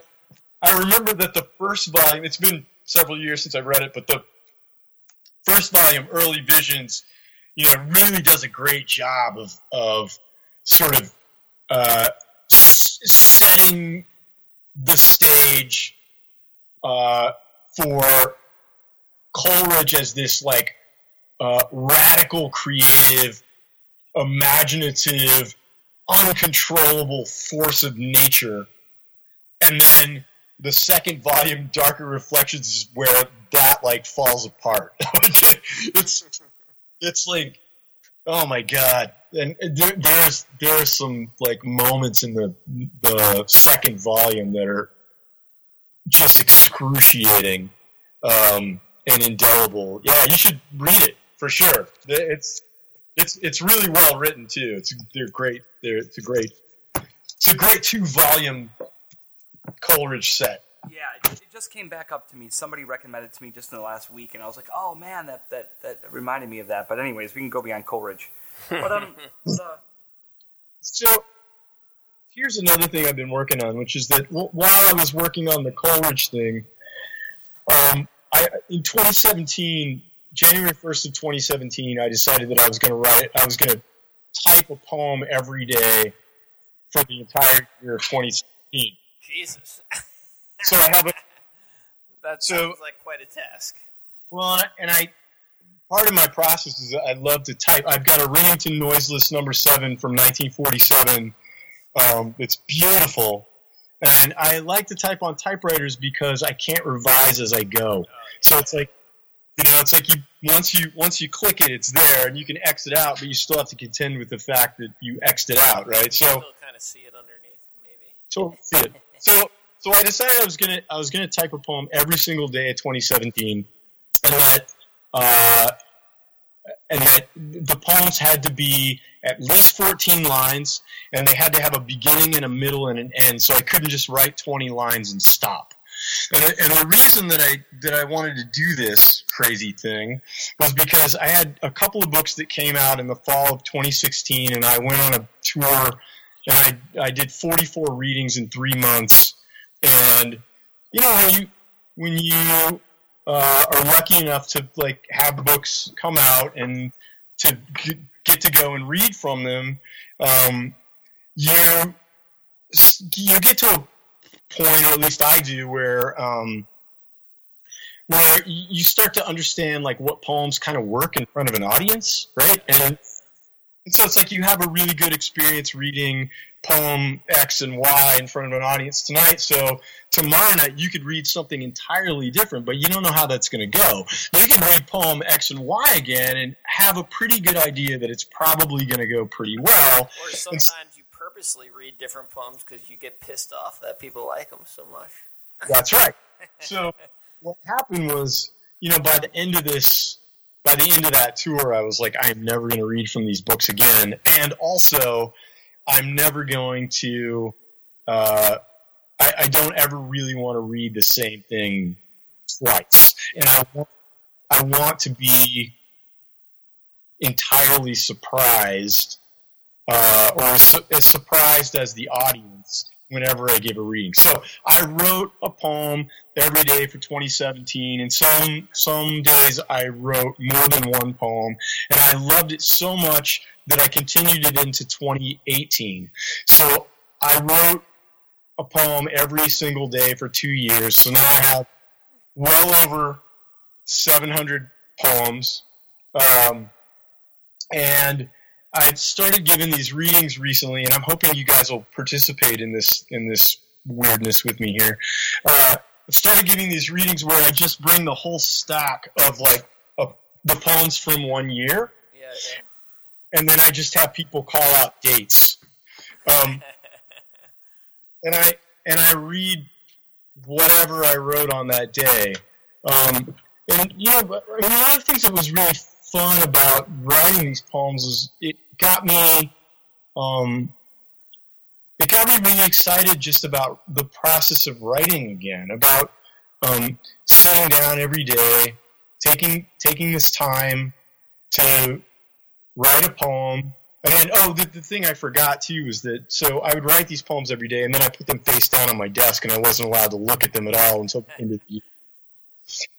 I remember that the first volume. It's been several years since I read it, but the first volume, Early Visions, you know, really does a great job of of sort of uh, setting the stage uh, for Coleridge as this like uh, radical, creative, imaginative, uncontrollable force of nature, and then the second volume, Darker Reflections, is where that like falls apart. it's it's like oh my god. And there, there's there's some like moments in the the second volume that are just excruciating. Um, and indelible yeah you should read it for sure it's it's it's really well written too it's they're great they're, it's a great it's a great two volume coleridge set Yeah, it, just came back up to me. Somebody recommended it to me just in the last week, and I was like, "Oh man, that that, that reminded me of that." But anyways, we can go beyond Coleridge. But um, the, So here's another thing I've been working on, which is that while I was working on the Coleridge thing, um, I in 2017, January 1st of 2017, I decided that I was going to write, I was going to type a poem every day for the entire year of 2017. Jesus. So I have a That So- sounds like quite a task. Well, and I part of my process is that I love to type. I've got a Remington Noiseless number seven from 1947. Um, it's beautiful, and I like to type on typewriters because I can't revise as I go. So it's like, you know, it's like you once you once you click it, it's there, and you can X it out, but you still have to contend with the fact that you X'd it out, right? So kind of see it underneath, maybe. so see it. so so I decided I was gonna I was gonna type a poem every single day of 2017, and that uh, and that the poems had to be at least 14 lines, and they had to have a beginning and a middle and an end. So I couldn't just write 20 lines and stop. And, and the reason that I that I wanted to do this crazy thing was because I had a couple of books that came out in the fall of 2016, and I went on a tour and I, I did 44 readings in three months. And you know when you when you uh, are lucky enough to like have books come out and to g- get to go and read from them, um, you you get to a point, or at least I do, where um, where you start to understand like what poems kind of work in front of an audience, right? And and so it's like you have a really good experience reading poem X and Y in front of an audience tonight. So tomorrow night you could read something entirely different, but you don't know how that's going to go. You can read poem X and Y again and have a pretty good idea that it's probably going to go pretty well. Or sometimes you purposely read different poems because you get pissed off that people like them so much. That's right. So what happened was you know, by the end of this, by the end of that tour, I was like, I am never going to read from these books again. And also, I'm never going to, uh, I, I don't ever really want to read the same thing twice. And I want, I want to be entirely surprised, uh, or as, as surprised as the audience whenever I give a reading. So I wrote a poem every day for 2017, and some some days I wrote more than one poem, and I loved it so much that I continued it into 2018. So I wrote a poem every single day for two years. So now I have well over 700 poems. Um, and I started giving these readings recently, and I'm hoping you guys will participate in this in this weirdness with me here. Uh, I started giving these readings where I just bring the whole stack of like the poems from one year, Yeah, yeah. and then I just have people call out dates. Um, and I and I read whatever I wrote on that day. Um, and you know, I mean, one of the things that was really fun about writing these poems is it got me, um, it got me really excited just about the process of writing again, about um, sitting down every day, taking taking this time to write a poem. And oh, the, the thing I forgot too was that so I would write these poems every day, and then I put them face down on my desk, and I wasn't allowed to look at them at all until the end of the year.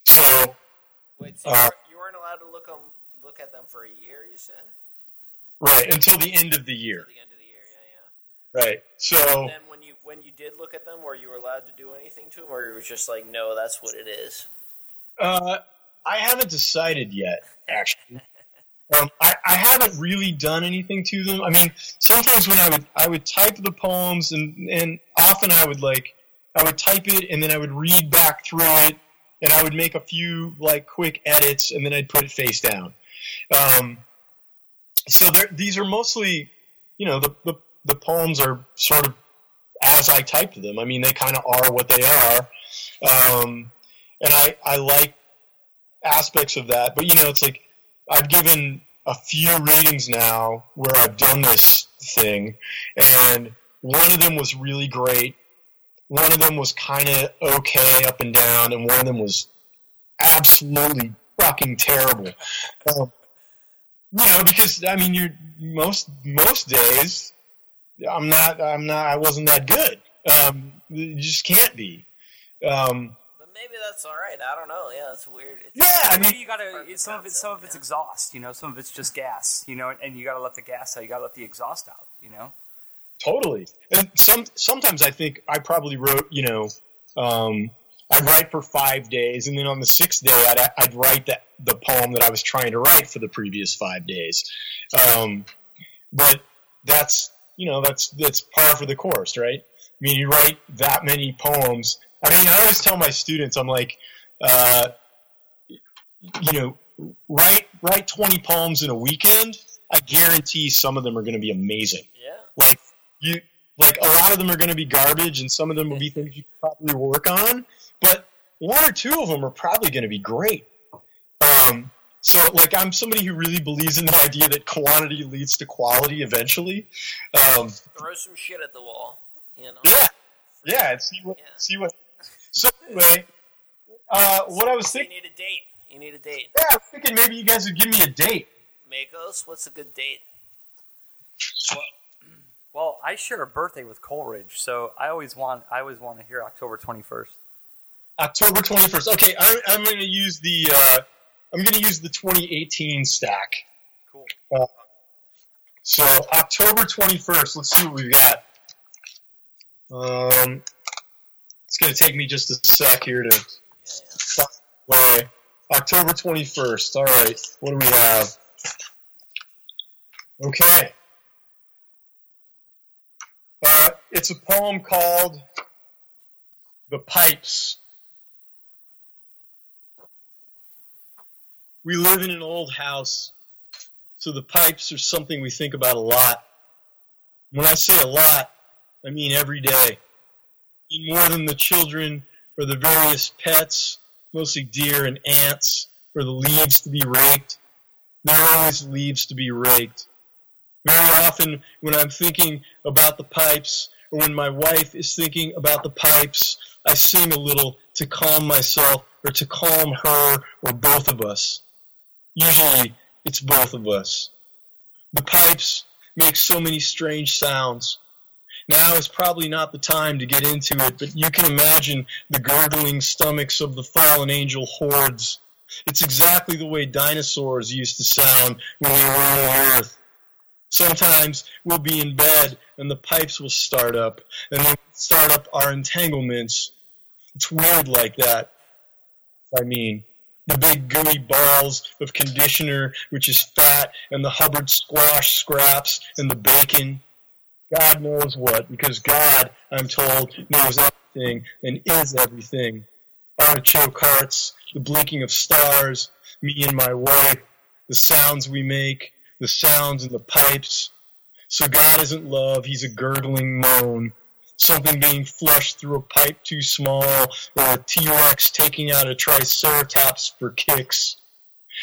So Wait, so you, Uh, weren't, you weren't allowed to look 'em- look at them for a year? You said right until the end of the year, the end of the year, yeah, right? So yeah. Then when you when you did look at them, were you allowed to do anything to them, or it was just like, no, that's what it is? Uh, I haven't decided yet, actually. Um, I, I haven't really done anything to them. I mean, sometimes when I would I would type the poems, and and often I would like I would type it, and then I would read back through it, and I would make a few like quick edits, and then I'd put it face down. Um, so these are mostly, you know, the, the the poems are sort of as I typed them. I mean, they kind of are what they are, um, and I I like aspects of that. But you know, it's like I've given a few readings now where I've done this thing, and one of them was really great. One of them was kind of okay up and down, and one of them was absolutely fucking terrible. Um, you know, because I mean, you're most most days, I'm not, I'm not, I wasn't that good. Um, you just can't be. Um, But maybe that's all right. I don't know. Yeah, that's weird. It's, yeah, I mean, Maybe you gotta Perfect some of it some of it's concept, exhaust, you know, some of it's just gas, you know, and you gotta let the gas out, you gotta let the exhaust out, you know. Totally. And some sometimes I think I probably wrote, you know, um, I'd write for five days, and then on the sixth day, I'd, I'd write the, the poem that I was trying to write for the previous five days. Um, but that's you know that's that's par for the course, right? I mean, you write that many poems. I mean, I always tell my students, I'm like, uh, you know, write write 20 poems in a weekend. I guarantee some of them are going to be amazing yeah. like you like a lot of them are going to be garbage and some of them will be things you could probably work on but one or two of them are probably going to be great um, so like i'm somebody who really believes in the idea that quantity leads to quality eventually um, Throw some shit at the wall. You know. yeah yeah and see what Yeah. see what so anyway uh, what i was So you need a date. You need a date. yeah i was thinking maybe you guys would give me a date Magos, what's a good date? Well, I share a birthday with Coleridge, so I always want I always want to hear October twenty first. October 21st. Okay, I'm, I'm going to use the uh, I'm going to use the 2018 stack. Cool. Uh, so October 21st. Let's see what we've got. Um, it's going to take me just a sec here to Yeah, yeah. way. October 21st. All right. What do we have? Okay. Uh, it's a poem called "The Pipes." We live in an old house, so the pipes are something we think about a lot. When I say a lot, I mean every day. More than the children or the various pets mostly deer and ants, or the leaves to be raked. There are always leaves to be raked. Very often, when I'm thinking about the pipes, or when my wife is thinking about the pipes, I sing a little to calm myself or to calm her or both of us. Usually, it's both of us. The pipes make so many strange sounds. Now is probably not the time to get into it, but you can imagine the gurgling stomachs of the fallen angel hordes. It's exactly the way dinosaurs used to sound when they were on the earth. Sometimes we'll be in bed and the pipes will start up, and then start up our entanglements. It's weird like that. I mean, the big gooey balls of conditioner, which is fat, and the Hubbard squash scraps, and the bacon. God knows what, because God, I'm told, knows everything and is everything. Artichoke hearts, the blinking of stars, me and my wife, the sounds we make, the sounds in the pipes. So God isn't love, he's a gurgling moan. Something being flushed through a pipe too small, or a T-Rex taking out a Triceratops for kicks.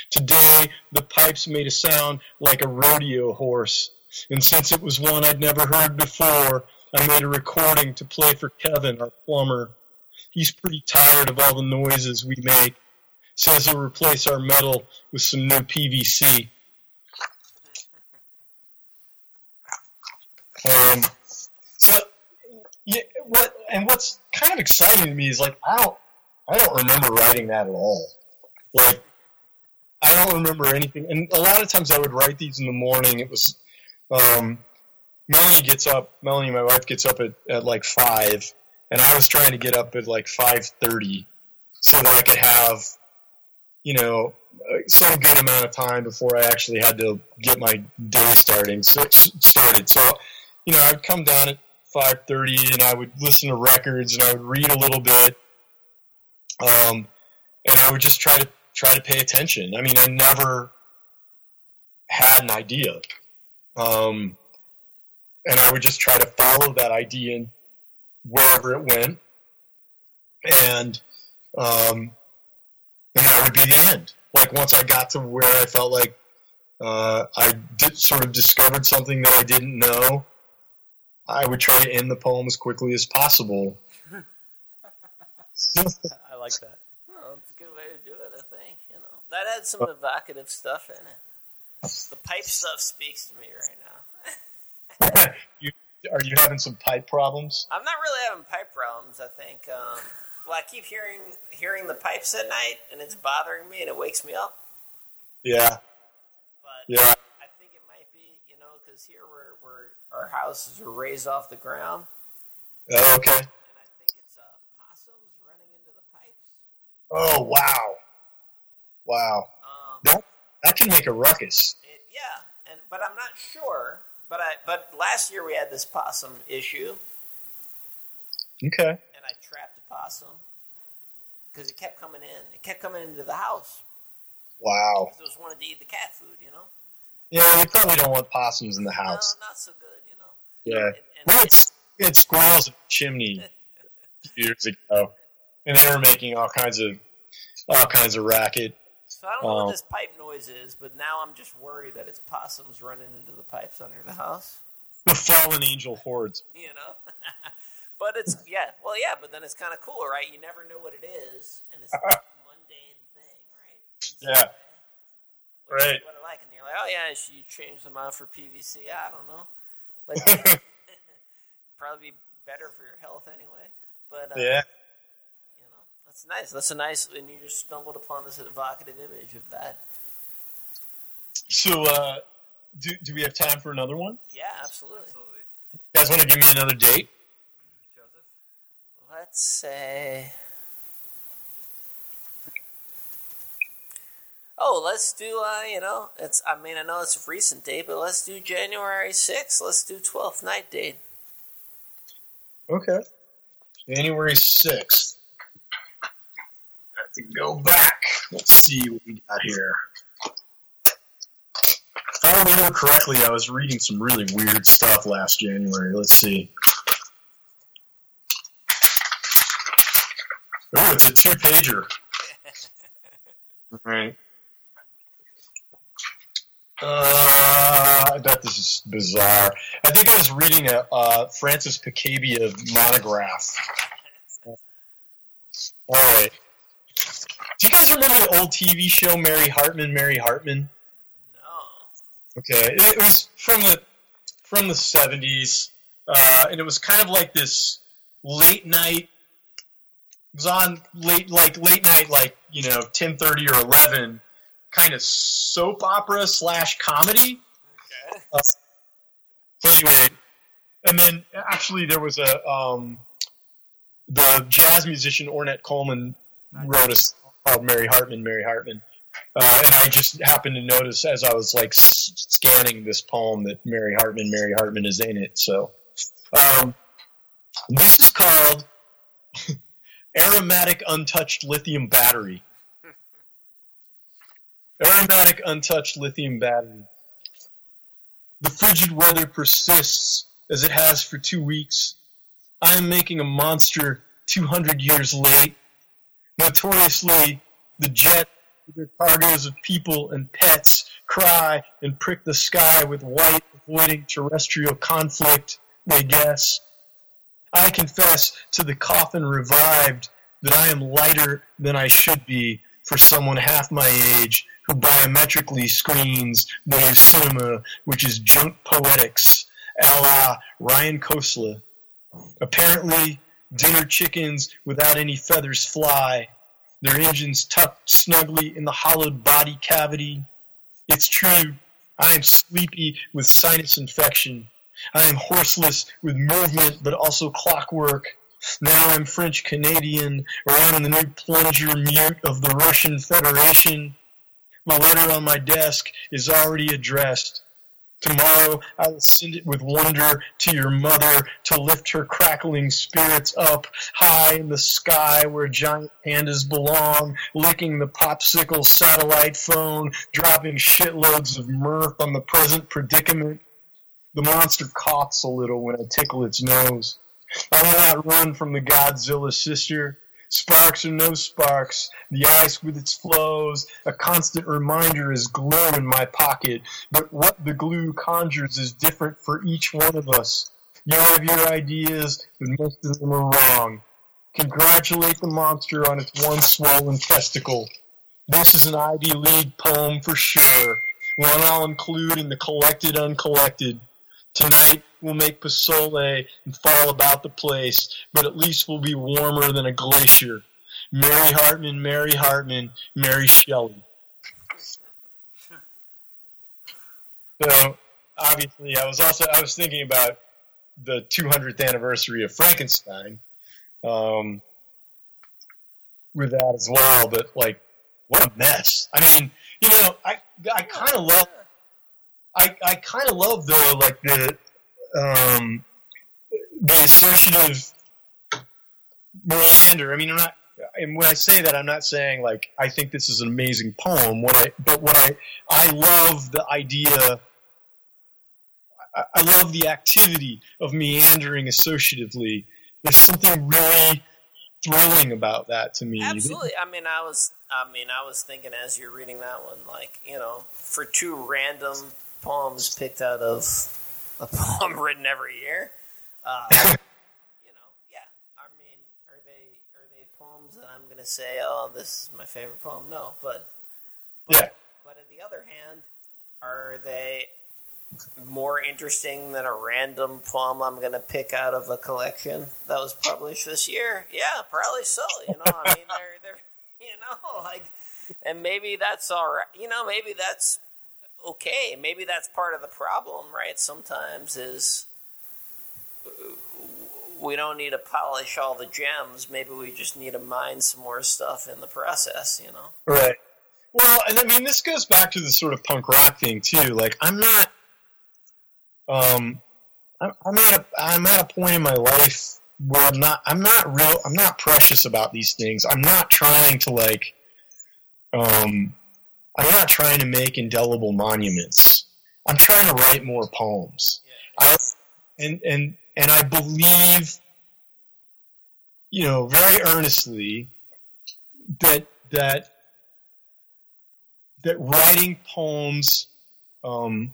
Today, the pipes made a sound like a rodeo horse, and since it was one I'd never heard before, I made a recording to play for Kevin, our plumber. He's pretty tired of all the noises we make. Says he'll replace our metal with some new PVC. Um, so, yeah, what and what's kind of exciting to me is like I don't I don't remember writing that at all. Like I don't remember anything. And a lot of times I would write these in the morning. It was um, Melanie gets up. Melanie, my wife, gets up at, at like five, and I was trying to get up at like five thirty so that I could have you know uh, some good amount of time before I actually had to get my day starting so, started. So you know, I'd come down at five thirty and I would listen to records and I would read a little bit, um, and I would just try to try to pay attention. I mean, I never had an idea, um, and I would just try to follow that idea wherever it went, and um, and that would be the end. Like once I got to where I felt like uh, I did, sort of discovered something that I didn't know, I would try to end the poem as quickly as possible. I like that. Well, it's a good way to do it, I think. You know, that had some evocative stuff in it. The pipe stuff speaks to me right now. you, are you having some pipe problems? I'm not really having pipe problems. I think. Um, well, I keep hearing hearing the pipes at night, and it's bothering me, and it wakes me up. Yeah. But Yeah. I think it might be, you know, because here we're, we're our houses are raised off the ground, Oh, okay. and I think it's uh, possums running into the pipes. Oh wow. Wow. Um, That that can make a ruckus. It, yeah, and but I'm not sure. But I but last year we had this possum issue, Okay. and I trapped a possum because it kept coming in. It kept coming into the house Wow. because it was wanting to eat the cat food. You know, Yeah, you probably don't want possums in the house. no, not so good. Yeah. and, and We had, squirrels in the chimney years ago, and they were making all kinds of all kinds of racket. so I don't know um, what this pipe noise is, but now I'm just worried that it's possums running into the pipes under the house. The fallen angel hordes. You know. But it's yeah, well yeah, but then it's kind of cool, right? You never know what it is, and it's a mundane thing, right? Yeah. way. Which is Right. What I like, and you're like, oh yeah, should you change them out for PVC? I don't know. Like, probably be better for your health anyway. But uh, Yeah. you know, that's nice. That's a nice, and you just stumbled upon this evocative image of that. So, uh, do do we have time for another one? Yeah, absolutely. You guys want to give me another date? Joseph, let's say. Oh, let's do. Uh, you know, it's. I mean, I know it's a recent date, but let's do January sixth. Let's do twelfth night date. Okay. January sixth. Have to go back. Let's see what we got here. If I remember correctly, I was reading some really weird stuff last January. Let's see. Oh, it's a two pager. Right. Uh, I bet this is bizarre. I think I was reading a uh, Francis Picabia monograph. All right. Do you guys remember the old TV show Mary Hartman? Mary Hartman. No. Okay, it, it was from the from the seventies, uh, and it was kind of like this late night. It was on late, like late night, like you know, ten thirty or eleven, kind of soap opera slash comedy. Okay. So anyway, and then actually there was a um, the jazz musician Ornette Coleman wrote a song called Mary Hartman, Mary Hartman. Uh, and I just happened to notice as I was like s- scanning this poem that Mary Hartman, Mary Hartman is in it. So um, this is called Aromatic Untouched Lithium Battery. Aromatic Untouched Lithium Battery. The frigid weather persists as it has for two weeks. I am making a monster 200 years late. Notoriously, the jet with their cargoes of people and pets cry and prick the sky with white, avoiding terrestrial conflict, they guess. I confess to the coffin revived that I am lighter than I should be for someone half my age who biometrically screens the cinema, which is junk poetics, a la Ryan Kosla. Apparently, dinner chickens without any feathers fly, their engines tucked snugly in the hollowed body cavity. It's true, I am sleepy with sinus infection. I am horseless with movement, but also clockwork. Now I'm French Canadian, or I'm the new plunger mute of the Russian Federation. The letter on my desk is already addressed. Tomorrow I will send it with wonder to your mother to lift her crackling spirits up high in the sky where giant pandas belong, licking the popsicle satellite phone, dropping shitloads of mirth on the present predicament. The monster coughs a little when I tickle its nose. I will not run from the Godzilla sister. Sparks or no sparks, the ice with its flows, a constant reminder is glue in my pocket, but what the glue conjures is different for each one of us. You have your ideas, but most of them are wrong. Congratulate the monster on its one swollen testicle. This is an Ivy League poem for sure, one I'll include in the collected uncollected. Tonight we'll make posole and fall about the place, but at least we'll be warmer than a glacier. Mary Hartman, Mary Hartman, Mary Shelley. So obviously, I was also I was thinking about the 200th anniversary of Frankenstein um, with that as well. But like, what a mess! I mean, you know, I I kind of love I, I kind of love the like the um, the associative meander. I mean, I'm not. And when I say that, I'm not saying like I think this is an amazing poem. What I but what I I love the idea. I, I love the activity of meandering associatively. There's something really thrilling about that to me. Absolutely. I mean, I was, I mean, I was thinking as you're reading that one, like you know, for two random poems picked out of a poem written every year. Uh, you know, yeah. I mean, are they are they poems that I'm gonna say, oh, this is my favorite poem? No, but Yeah. but on the other hand, are they more interesting than a random poem I'm going to pick out of a collection that was published this year? Yeah, probably so. You know, I mean, they're they're you know like, and maybe that's all right. You know, maybe that's okay. Maybe that's part of the problem, right? Sometimes is we don't need to polish all the gems. Maybe we just need to mine some more stuff in the process. You know. Right. Well, and I mean, this goes back to the sort of punk rock thing too. Like, I'm not, um, I'm, I'm at a, I'm at a point in my life where I'm not, I'm not real, I'm not precious about these things. I'm not trying to like, um, I'm not trying to make indelible monuments. I'm trying to write more poems. I, and and and I believe, you know, very earnestly that that that writing poems um,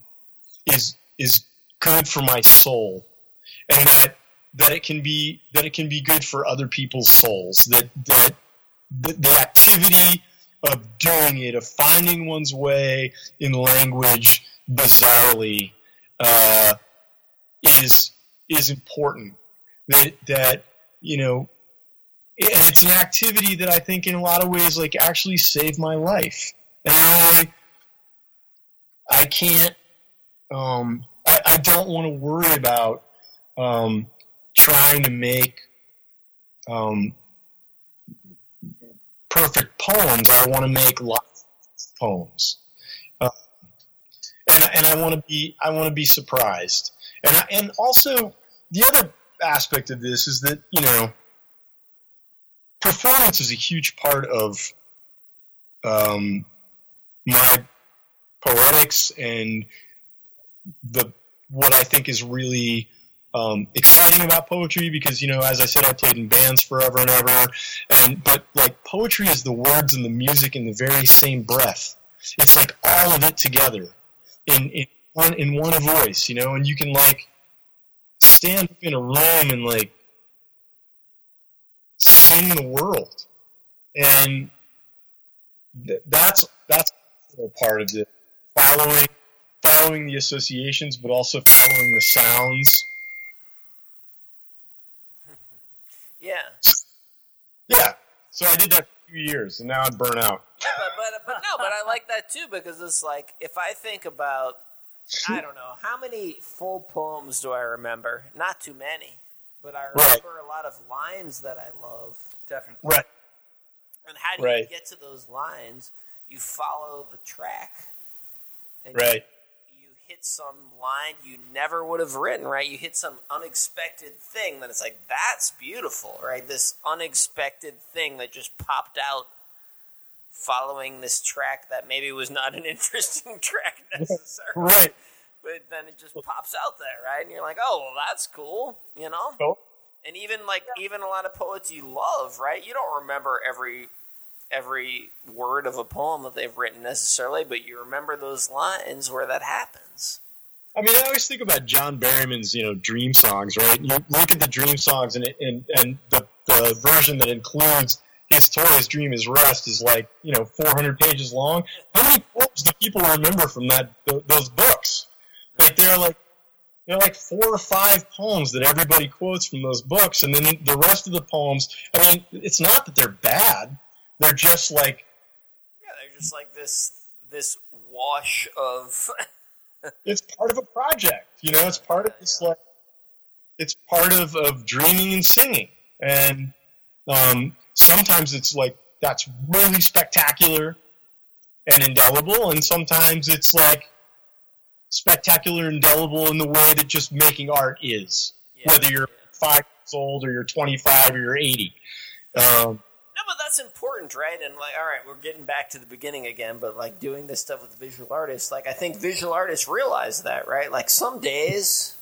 is is good for my soul, and that that it can be that it can be good for other people's souls. That that the, the activity of doing it, of finding one's way in language bizarrely, uh, is is important. That that you know, and it's an activity that I think in a lot of ways like actually saved my life. And I I can't um, I, I don't want to worry about um, trying to make um, perfect poems. I want to make lots of poems, and and I want to be I want to be surprised. And I, and also the other aspect of this is that you know performance is a huge part of um, my poetics and the what I think is really um, exciting about poetry because you know as I said I played in bands forever and ever. And but like poetry is the words and the music in the very same breath. It's like all of it together in in one in one voice you know? And you can like stand up in a room and like sing the world. And th- that's that's part of it following following the associations but also following the sounds Yeah. Yeah. So I did that for two years, and now I'm burnt out. Yeah, but, but but no, but I like that too because it's like if I think about I don't know how many full poems do I remember? Not too many, but I remember right. a lot of lines that I love. Definitely. Right. And how do right. you get to those lines? You follow the track. right hit some line you never would have written, right? You hit some unexpected thing that it's like, that's beautiful, right? This unexpected thing that just popped out following this track that maybe was not an interesting track necessarily. right. But then it just pops out there, right? And you're like, oh, well, that's cool, you know? Oh. And even like, even a lot of poets you love, right? You don't remember every every word of a poem that they've written necessarily, but you remember those lines where that happens. I mean, I always think about John Berryman's, you know, dream songs, right? You look at the dream songs, and and and the, the version that includes His Toy, His Dream, His Rest is like you know 400 pages long. How many poems do people remember from that th- those books? Like they're like they're like four or five poems that everybody quotes from those books, and then the rest of the poems. I mean, it's not that they're bad they're just like yeah, they're just like this this wash of. it's part of a project, you know. It's part of this like it's part of of dreaming and singing, and um, sometimes it's like that's really spectacular and indelible, and sometimes it's like spectacular and indelible in the way that just making art is, yeah, whether you're yeah. five years old or you're 25 or you're 80. Um, but that's important, right? And like, all right, we're getting back to the beginning again, but like doing this stuff with visual artists, like I think visual artists realize that, right? Like some days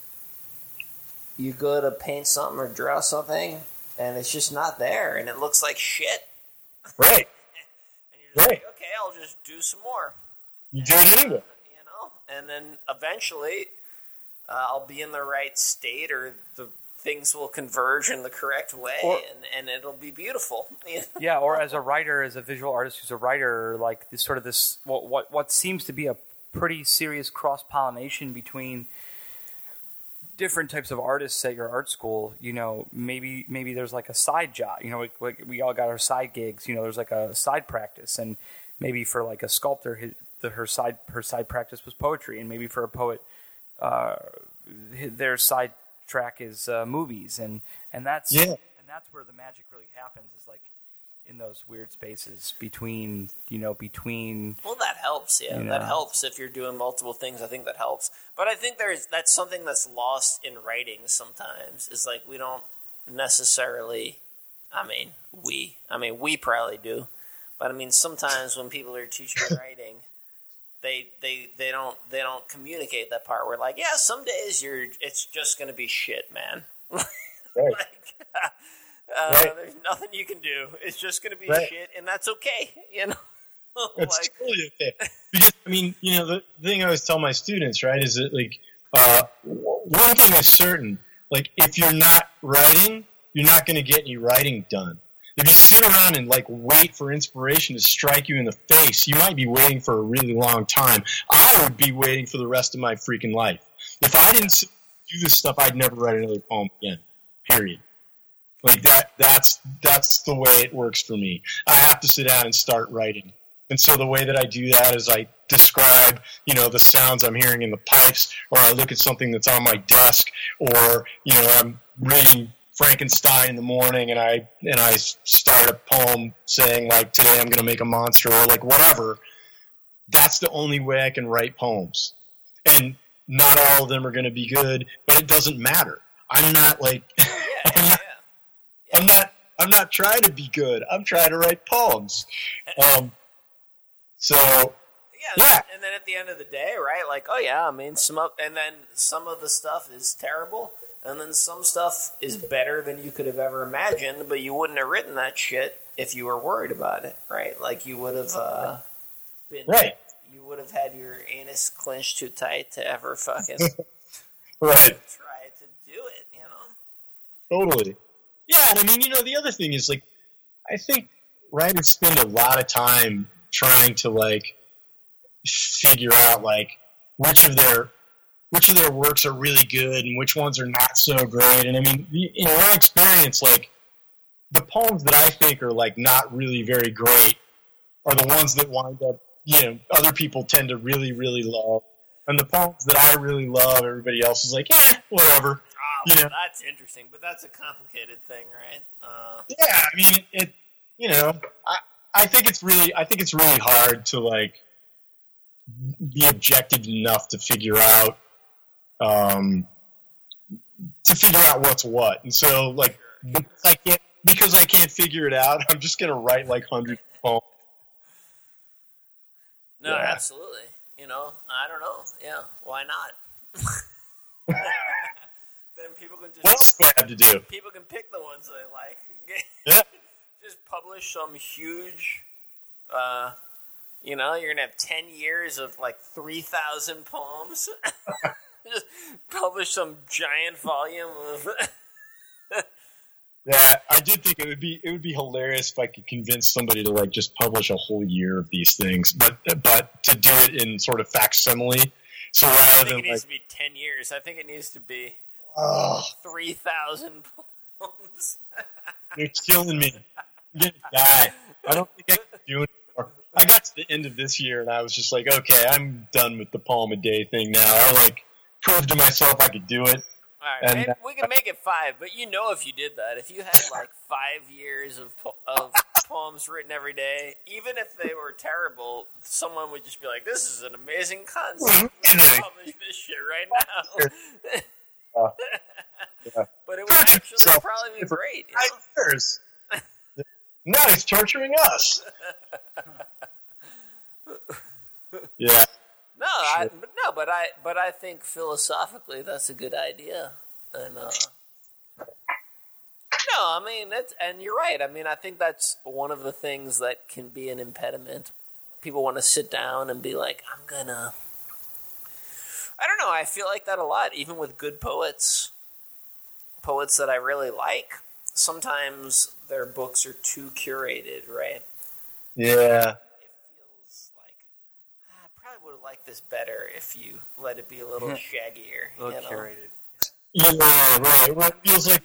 you go to paint something or draw something, and it's just not there, and it looks like shit. Right. right. Like, okay, I'll just do some more. You do it anyway. You know, and then eventually uh, I'll be in the right state or the things will converge in the correct way or, and, and it'll be beautiful. yeah, or as a writer, as a visual artist who's a writer, like this sort of this what what, what seems to be a pretty serious cross pollination between different types of artists at your art school. You know, maybe maybe there's like a side job. You know, like, like we all got our side gigs. You know, there's like a side practice, and maybe for like a sculptor, his, the, her side her side practice was poetry, and maybe for a poet, uh, their side track is uh, movies, and and that's yeah. and that's where the magic really happens. Is like in those weird spaces between you know between. Well, that helps. Yeah, that know. helps if you're doing multiple things. I think that helps. But I think there's that's something that's lost in writing sometimes. Is like we don't necessarily. I mean, we. I mean, we probably do. But I mean, sometimes when people are teaching writing, they they they don't they don't communicate that part where like yeah some days you're it's just gonna be shit man right. like, uh, right. there's nothing you can do it's just gonna be right. shit and that's okay you know It's like, totally okay. Because I mean, you know, the thing I always tell my students, right, is that like uh, one thing is certain: like if you're not writing, you're not going to get any writing done. If you sit around and like wait for inspiration to strike you in the face, you might be waiting for a really long time. I would be waiting for the rest of my freaking life. If I didn't do this stuff, I'd never write another poem again. Period. Like that. That's that's the way it works for me. I have to sit down and start writing. And so the way that I do that is I describe, you know, the sounds I'm hearing in the pipes, or I look at something that's on my desk, or you know, I'm reading Frankenstein in the morning, and I and I start a poem saying like, "Today I'm going to make a monster," or like whatever. That's the only way I can write poems, and not all of them are going to be good, but it doesn't matter. I'm not like yeah, yeah, yeah. I'm not. I'm not trying to be good. I'm trying to write poems. Um, so Yeah, Yeah. and then at the end of the day, right? Like, oh yeah, I mean, some of, and then some of the stuff is terrible, and then some stuff is better than you could have ever imagined. But you wouldn't have written that shit if you were worried about it, right? Like you would have uh, been right, You would have had your anus clenched too tight to ever fucking right, try to do it. You know? totally. Yeah, and I mean, you know, the other thing is like, I think writers spend a lot of time trying to like figure out like which of their which of their works are really good and which ones are not so great. And I mean, in my experience, like the poems that I think are like not really very great are the ones that wind up, you know, other people tend to really, really love. And the poems that I really love, everybody else is like, eh, whatever. Ah, well, Yeah. that's interesting, but that's a complicated thing, right? Uh, Yeah, I mean, it. You know, I I think it's really I think it's really hard to like be objective enough to figure out um to figure out what's what. And so like because I can't because I can't figure it out, I'm just gonna write like hundred poems. no, Yeah. absolutely. You know, I don't know. Yeah, why not? then people can just What else do I have to do? people can pick the ones they like. Yeah. just publish some huge. Uh, you know, you're gonna have ten years of like three thousand poems. just publish some giant volume of. Yeah, I did think it would be it would be hilarious if I could convince somebody to like just publish a whole year of these things, but but to do it in sort of facsimile. So I rather think than it needs like, to be ten years. I think it needs to be oh, three thousand poems. you're killing me. I'm gonna die. I don't think I can do it anymore. I got to the end of this year and I was just like, okay, I'm done with the poem a day thing now. I like proved to myself I could do it. All right, And- we can make it five, but you know if you did that, if you had like five years of po- of poems written every day, even if they were terrible, someone would just be like, "This is an amazing concept. Publish this shit right now." Uh, yeah. But it would actually So- probably be great. You Five know? years. Now he's torturing us. Yeah. No, I, but no, but I but I think philosophically that's a good idea, and uh, no, I mean that's and you're right. I mean I think that's one of the things that can be an impediment. People want to sit down and be like, I'm gonna. I don't know. I feel like that a lot, even with good poets, poets that I really like. Sometimes their books are too curated, right? Yeah. it feels like "Ah, I probably would have liked this better if you let it be a little shaggier. A little you know? curated. Yeah, right. Well, it feels like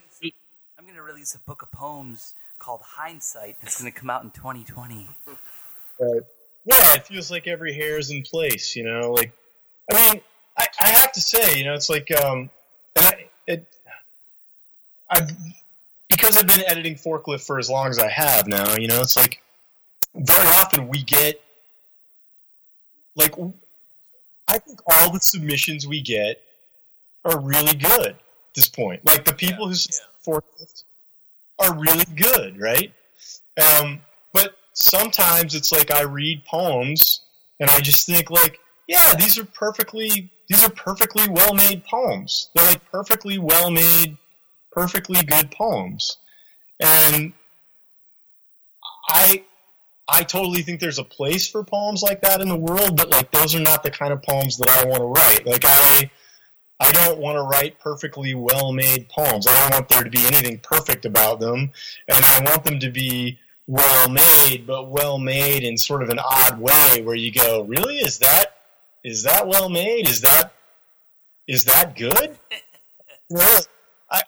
I'm going to release a book of poems called Hindsight. It's going to come out in 2020. Right. Yeah, it feels like every hair is in place, you know. Like, I mean, I, I have to say, you know, it's like, um, and I, it, I, because I've been editing forklift for as long as I have now, you know, it's like very often we get, like, I think all the submissions we get are really good at this point. Like the people who submit forklift are really good, right? Um, but sometimes it's like I read poems and I just think like, yeah, these are perfectly these are perfectly well made poems. They're like perfectly well made, perfectly good poems. And I I totally think there's a place for poems like that in the world, but like those are not the kind of poems that I want to write. Like I I don't want to write perfectly well made poems. I don't want there to be anything perfect about them. And I want them to be well made, but well made in sort of an odd way where you go, Really? Is that is that well made? Is that is that good? well, I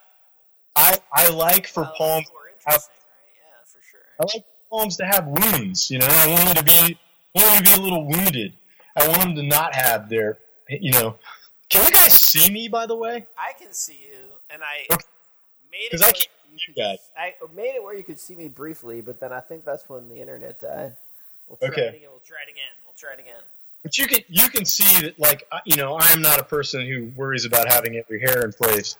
I I like for oh, poems more interesting, right? Yeah, for sure. I like poems to have wounds. You know, I want them to be, I want them to be a little wounded. I want them to not have their, you know. Can you guys see me, by the way? I can see you, and I Okay. made it. 'Cause I can't you guys. I made it where you could see me briefly, but then I think that's when the internet died. We'll try Okay. it again. We'll try it again. We'll try it again. But you can, you can see that, like, you know, I'm not a person who worries about having every hair in place.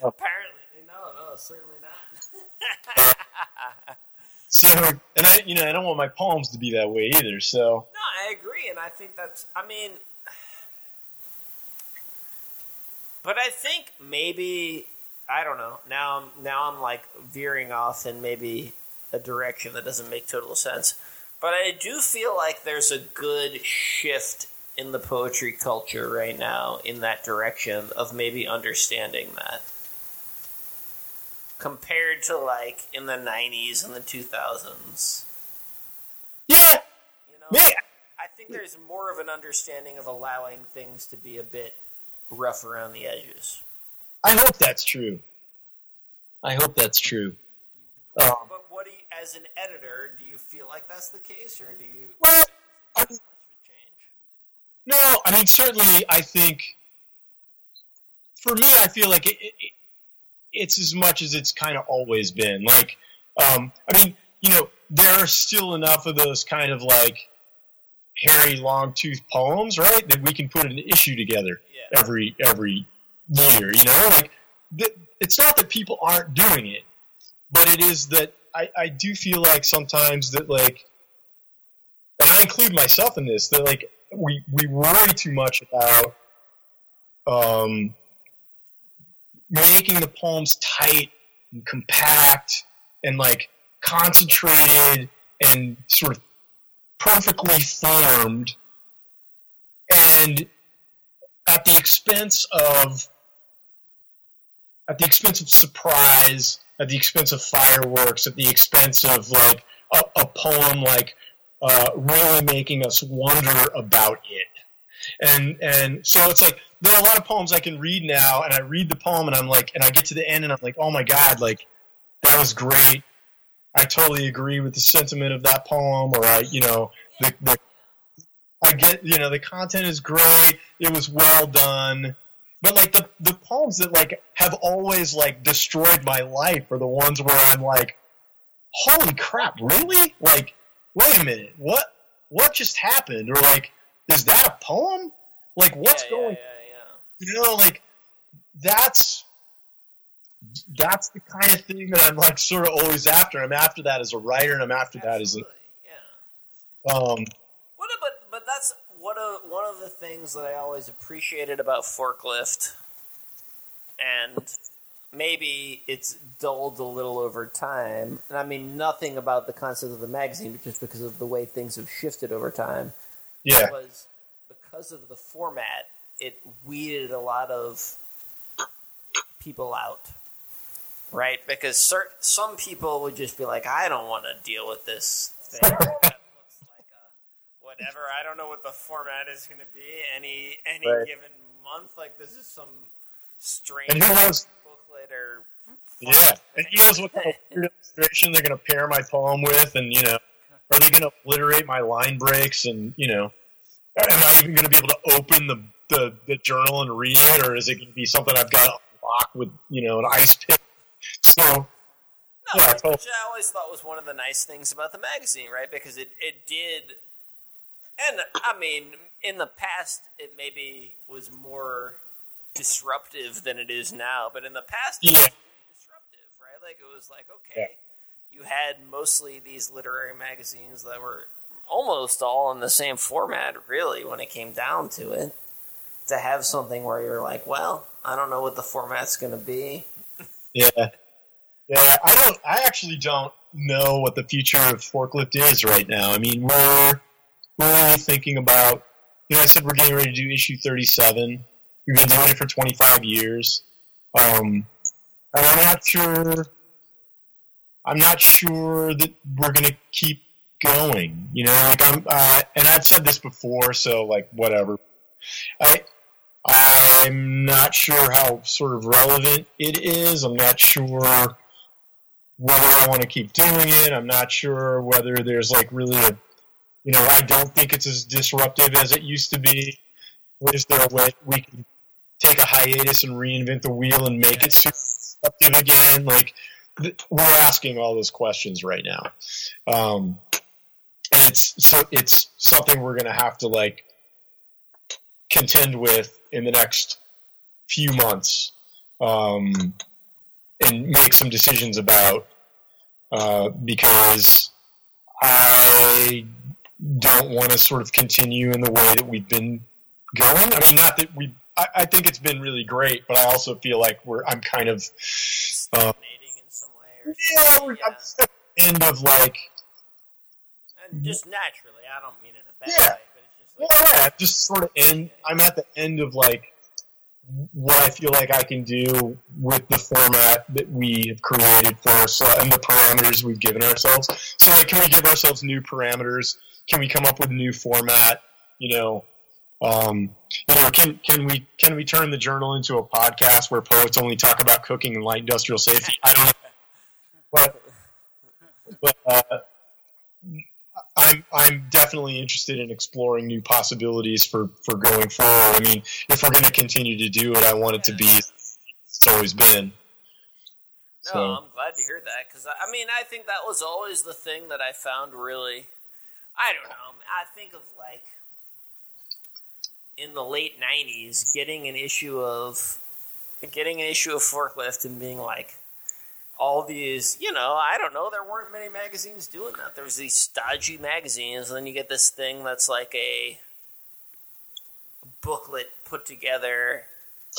Apparently, no, no, certainly not. Uh, So, and I, you know, I don't want my poems to be that way either. So, No, I agree, and I think that's. I mean, but I think maybe I don't know. Now I'm now I'm like veering off in maybe a direction that doesn't make total sense. But I do feel like there's a good shift in the poetry culture right now in that direction of maybe understanding that compared to like in the 90s and the 2000s yeah, you know me, I think there's more of an understanding of allowing things to be a bit rough around the edges. I hope that's true. I hope that's true. Um, But what do you, as an editor, do you feel like that's the case, or do you? Well, I- much of a change? No, I mean certainly. I think for me, I feel like it, it, it's as much as it's kind of always been. Like, um, I mean, you know, there are still enough of those kind of like hairy, long tooth poems, right? That we can put an issue together Yeah. every every year. You know, like th- it's not that people aren't doing it, but it is that I, I do feel like sometimes that like, and I include myself in this, that like we we worry too much about um, making the poems tight and compact and like concentrated and sort of perfectly formed. And at the expense of at the expense of surprise at the expense of fireworks at the expense of like a, a poem like uh, really making us wonder about it and and so it's like there are a lot of poems I can read now, and I read the poem, and I'm like, and I get to the end, and I'm like, oh my god, like that was great. I totally agree with the sentiment of that poem, or I, you know, the, the I get, you know, the content is great. It was well done, but like the the poems that like have always like destroyed my life are the ones where I'm like, holy crap, really? Like, wait a minute, what what just happened? Or like, is that a poem? Like, what's yeah, going? Yeah, yeah, You know, like that's that's the kind of thing that I'm like sort of always after. I'm after that as a writer, and I'm after yeah. that as a yeah. um. What a, but but that's what a, one of the things that I always appreciated about Forklift, and maybe it's dulled a little over time. And I mean nothing about the concept of the magazine, but just because of the way things have shifted over time. Yeah, was because of the format, it weeded a lot of people out. Right? Because cert- some people would just be like, I don't want to deal with this thing that looks like a whatever. I don't know what the format is going to be any any Right. given month. Like, this is some strange and who knows? booklet or. Yeah, and who knows what kind of illustration they're going to pair my poem with, and you know, are they going to obliterate my line breaks? And you know, am I even going to be able to open the, the the journal and read it, or is it going to be something I've got to lock with you know an ice pick? So No, Yeah, which. I always thought was one of the nice things about the magazine, right? Because it, it did, and I mean, in the past, it maybe was more disruptive than it is now, but in the past, it was Yeah. disruptive, right? Like, it was like, okay, you had mostly these literary magazines that were almost all in the same format, really, when it came down to it. To have something where you're like, well, I don't know what the format's going to be. Yeah. Yeah, I don't. I actually don't know what the future of forklift is right now. I mean, we're we're really thinking about. You know, I said we're getting ready to do issue 37. We've been doing it for 25 years. Um, and I'm not sure. I'm not sure that we're going to keep going. You know, like I'm, uh, and I've said this before, so like whatever. I, I'm not sure how sort of relevant it is. I'm not sure whether I want to keep doing it. I'm not sure whether there's like really a, you know, I don't think it's as disruptive as it used to be. Is there a way we can take a hiatus and reinvent the wheel and make it super disruptive again? Like, we're asking all those questions right now. Um, and it's so it's something we're going to have to like contend with in the next few months um, and make some decisions about uh, because I don't want to sort of continue in the way that we've been going. I mean, not that we. I, I think it's been really great, but I also feel like we're. I'm kind of. Uh, yeah, I'm just at the end of like. And just naturally, I don't mean in a bad Yeah. way, but it's just like yeah, just sort of end. I'm at the end of like what I feel like I can do with the format that we have created for ourselves and the parameters we've given ourselves. So, like, can we give ourselves new parameters? Can we come up with a new format? You know, um, you know, can can we can we turn the journal into a podcast where poets only talk about cooking and light industrial safety? I don't know, but but uh, I'm I'm definitely interested in exploring new possibilities for for going forward. I mean, if we're going to continue to do it, I want it to be it's always been. No, So- I'm glad to hear that because I mean I think that was always the thing that I found really. I don't know. I think of like in the late '90s, getting an issue of getting an issue of forklift and being like all these. You know, I don't know. There weren't many magazines doing that. There was these stodgy magazines, and then you get this thing that's like a booklet put together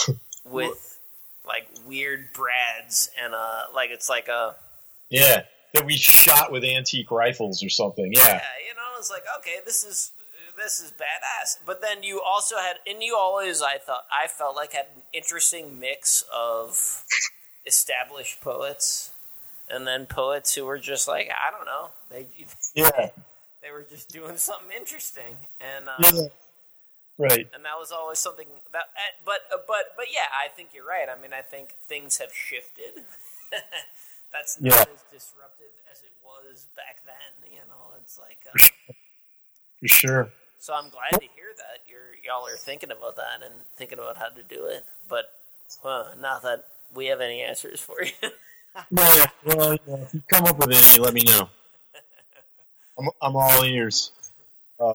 with like weird brads and uh like it's like a Yeah, that we shot with antique rifles or something. Yeah, yeah you know it's like okay this is this is badass but then you also had and you always i thought i felt like had an interesting mix of established poets and then poets who were just like i don't know they yeah, they were just doing something interesting and uh, yeah. Right. and that was always something that uh, but uh, but but yeah i think you're right i mean i think things have shifted that's not Yeah. as disruptive as it was back then you know it's like uh, For sure. so i'm glad to hear that you're y'all are thinking about that and thinking about how to do it but uh, not that we have any answers for you Yeah. Well, you know, if you come up with any, let me know. I'm I'm all ears. Uh,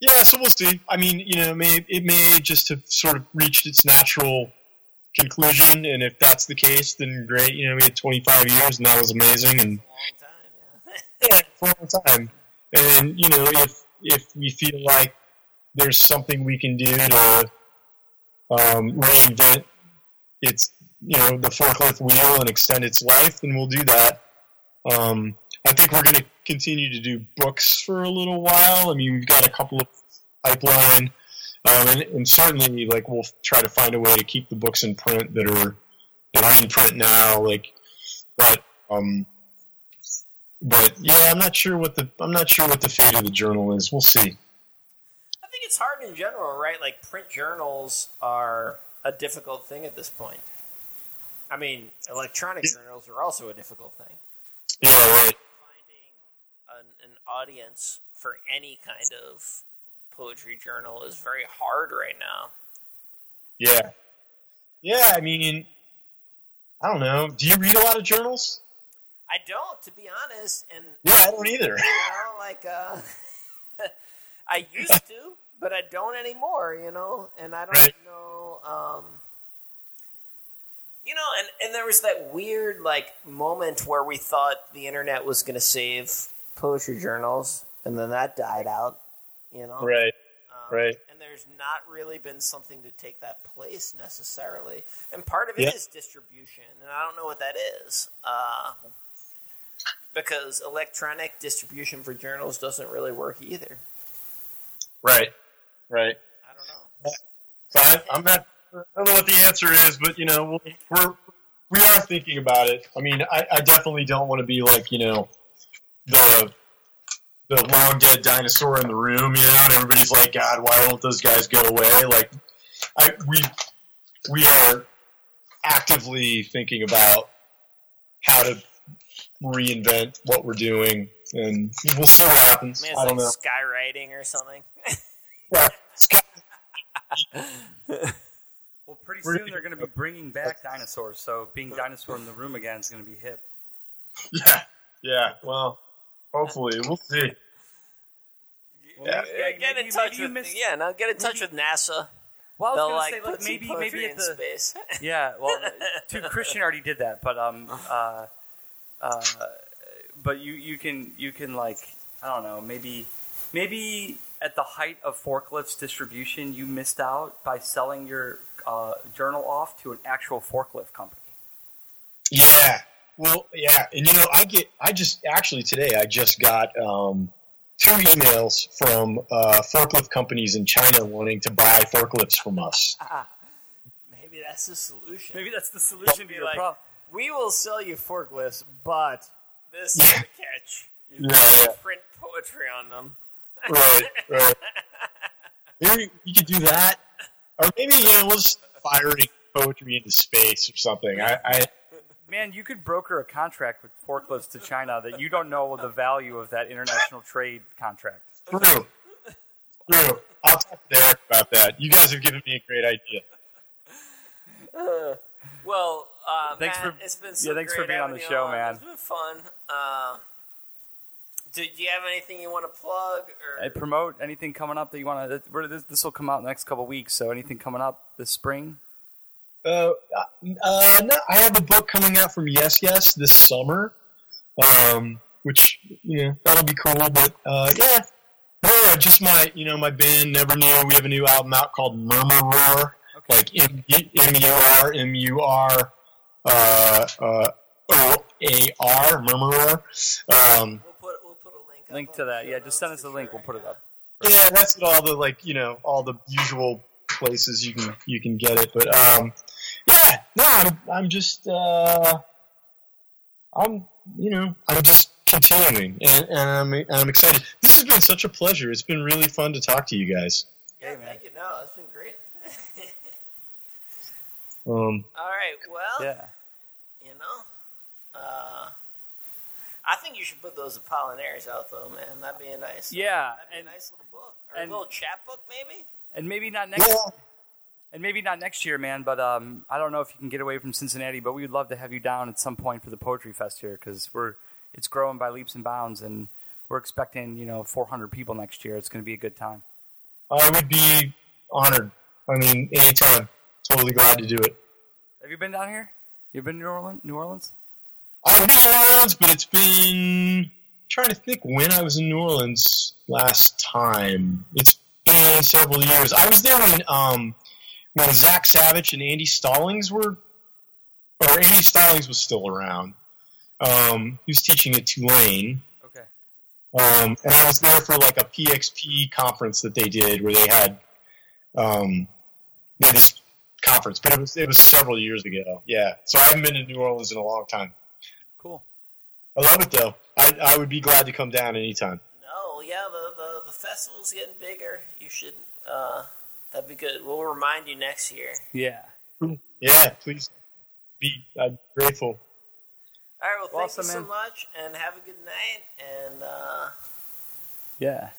yeah, so we'll see. I mean, you know, it may it may just have sort of reached its natural conclusion, and if that's the case, then great. You know, we had 25 years, and that was amazing, and long time yeah yeah, for a long time. And you know, if if we feel like there's something we can do to um, reinvent its, you know, the forklift wheel and extend its life, then we'll do that. Um, I think we're going to continue to do books for a little while. I mean, we've got a couple of pipeline, um, and, and certainly, like, we'll try to find a way to keep the books in print that are that are in print now. Like, but um, but yeah, I'm not sure what the I'm not sure what the fate of the journal is. We'll see. I think it's hard in general, right? Like print journals are a difficult thing at this point. I mean, electronic journals are also a difficult thing. Yeah, right. Finding an, an audience for any kind of poetry journal is very hard right now. Yeah, yeah. I mean, I don't know. Do you read a lot of journals? I don't, to be honest, and Yeah, I don't either. you know, like uh, I used to, but I don't anymore. You know, and I don't Right. know. Um, you know, and and there was that weird like moment where we thought the internet was going to save poetry journals, and then that died out. You know, Right, Um, right. And there's not really been something to take that place necessarily. And part of it is distribution, and I don't know what that is. Uh, because electronic distribution for journals doesn't really work either. Right. Right. I don't know. So I, I'm not. I don't know what the answer is, but you know, we're we are thinking about it. I mean, I, I definitely don't want to be like you know the the long dead dinosaur in the room, you know, and everybody's like, God, why won't those guys go away? Like, I we we are actively thinking about how to reinvent what we're doing, and we'll see what happens. I mean, I don't like know. skywriting or something. Yeah, Well, pretty soon they're going to be bringing back dinosaurs, so being dinosaur in the room again is going to be hip. Yeah, yeah. Well, hopefully, we'll see. Yeah. Yeah, get in maybe- touch maybe with missed- yeah. Now get in touch with NASA. Well, I They'll was like going say, like, maybe maybe at in the space. yeah. Well, dude, Christian already did that, but um, uh, uh, but you you can you can like I don't know maybe maybe at the height of forklifts distribution, you missed out by selling your uh, journal off to an actual forklift company. Yeah. Well, yeah, and you know, I get, I just actually today I just got um, two emails from uh, forklift companies in China wanting to buy forklifts from us. Maybe that's the solution. Maybe that's the solution to Be your like, problem. we will sell you forklifts, but this is Yeah. the catch. You Yeah, gotta yeah. print poetry on them. right, right. Maybe you could do that, or maybe you know, we'll just firing poetry into space or something. I, I Man, you could broker a contract with forklifts to China that you don't know the value of that international trade contract. true, true. I'll talk to Eric about that. You guys have given me a great idea. Well, uh, Thanks Matt, for- it's been so yeah, thanks for being on the you show, man. It's been fun. Uh, do, do you have anything you want to plug? Or Hey, promote anything coming up that you want to. This, this will come out in the next couple weeks. So anything coming up this spring? Uh, uh, no, I have a book coming out from YesYes this summer, um, which yeah, that'll be cool. But uh, yeah, no, just my you know my band Never Knew. We have a new album out called Murmur Roar, like M M U R M U R uh, uh, O A R Murmur Roar. Um, we'll put we'll put a link. Link to that. Yeah, just send us notes a link. We'll put it up. yeah, that's at all the like you know all the usual places you can you can get it. But um, yeah, no, I'm I'm just uh, I'm you know I'm just continuing and, and I'm I'm excited. This has been such a pleasure. It's been really fun to talk to you guys. Yeah, thank you. No, it's been great. Um, All right. Well, Yeah. you know, uh, I think you should put those Apollinaires out, though, man. That'd be a nice. Yeah, That'd be and- a nice little book or and- a little chapbook, maybe. And maybe not next. yeah, And maybe not next year, man. But um, I don't know if you can get away from Cincinnati. But we would love to have you down at some point for the poetry fest here because we're it's growing by leaps and bounds, and we're expecting you know 400 people next year. It's going to be a good time. I would be honored. I mean, anytime. Totally glad to do it. Have you been down here? You've been to New Orleans? New Orleans? I've been to New Orleans, but it's been I'm trying to think when I was in New Orleans last time. It's been several years. I was there when um when Zach Savage and Andy Stallings were, or Andy Stallings was still around. Um, he was teaching at Tulane. Okay. Um, and I was there for like a PXP conference that they did where they had um, they had this conference, but it was it was several years ago. Yeah, so I haven't been to New Orleans in a long time. Cool. I love it though. I, I would be glad to come down anytime. No, yeah, the, the the festival's getting bigger. You should. Uh, that'd be good. We'll remind you next year. Yeah. Yeah, please be I'm grateful. All right. Well, thank Awesome, you so man. much, and have a good night. And uh, Yeah.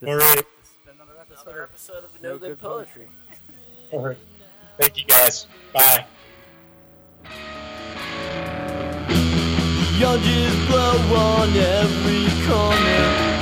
This, All right. this has been another episode another of episode of No, Good, Poetry. All right. Thank you guys. Bye. Just blow on every corner.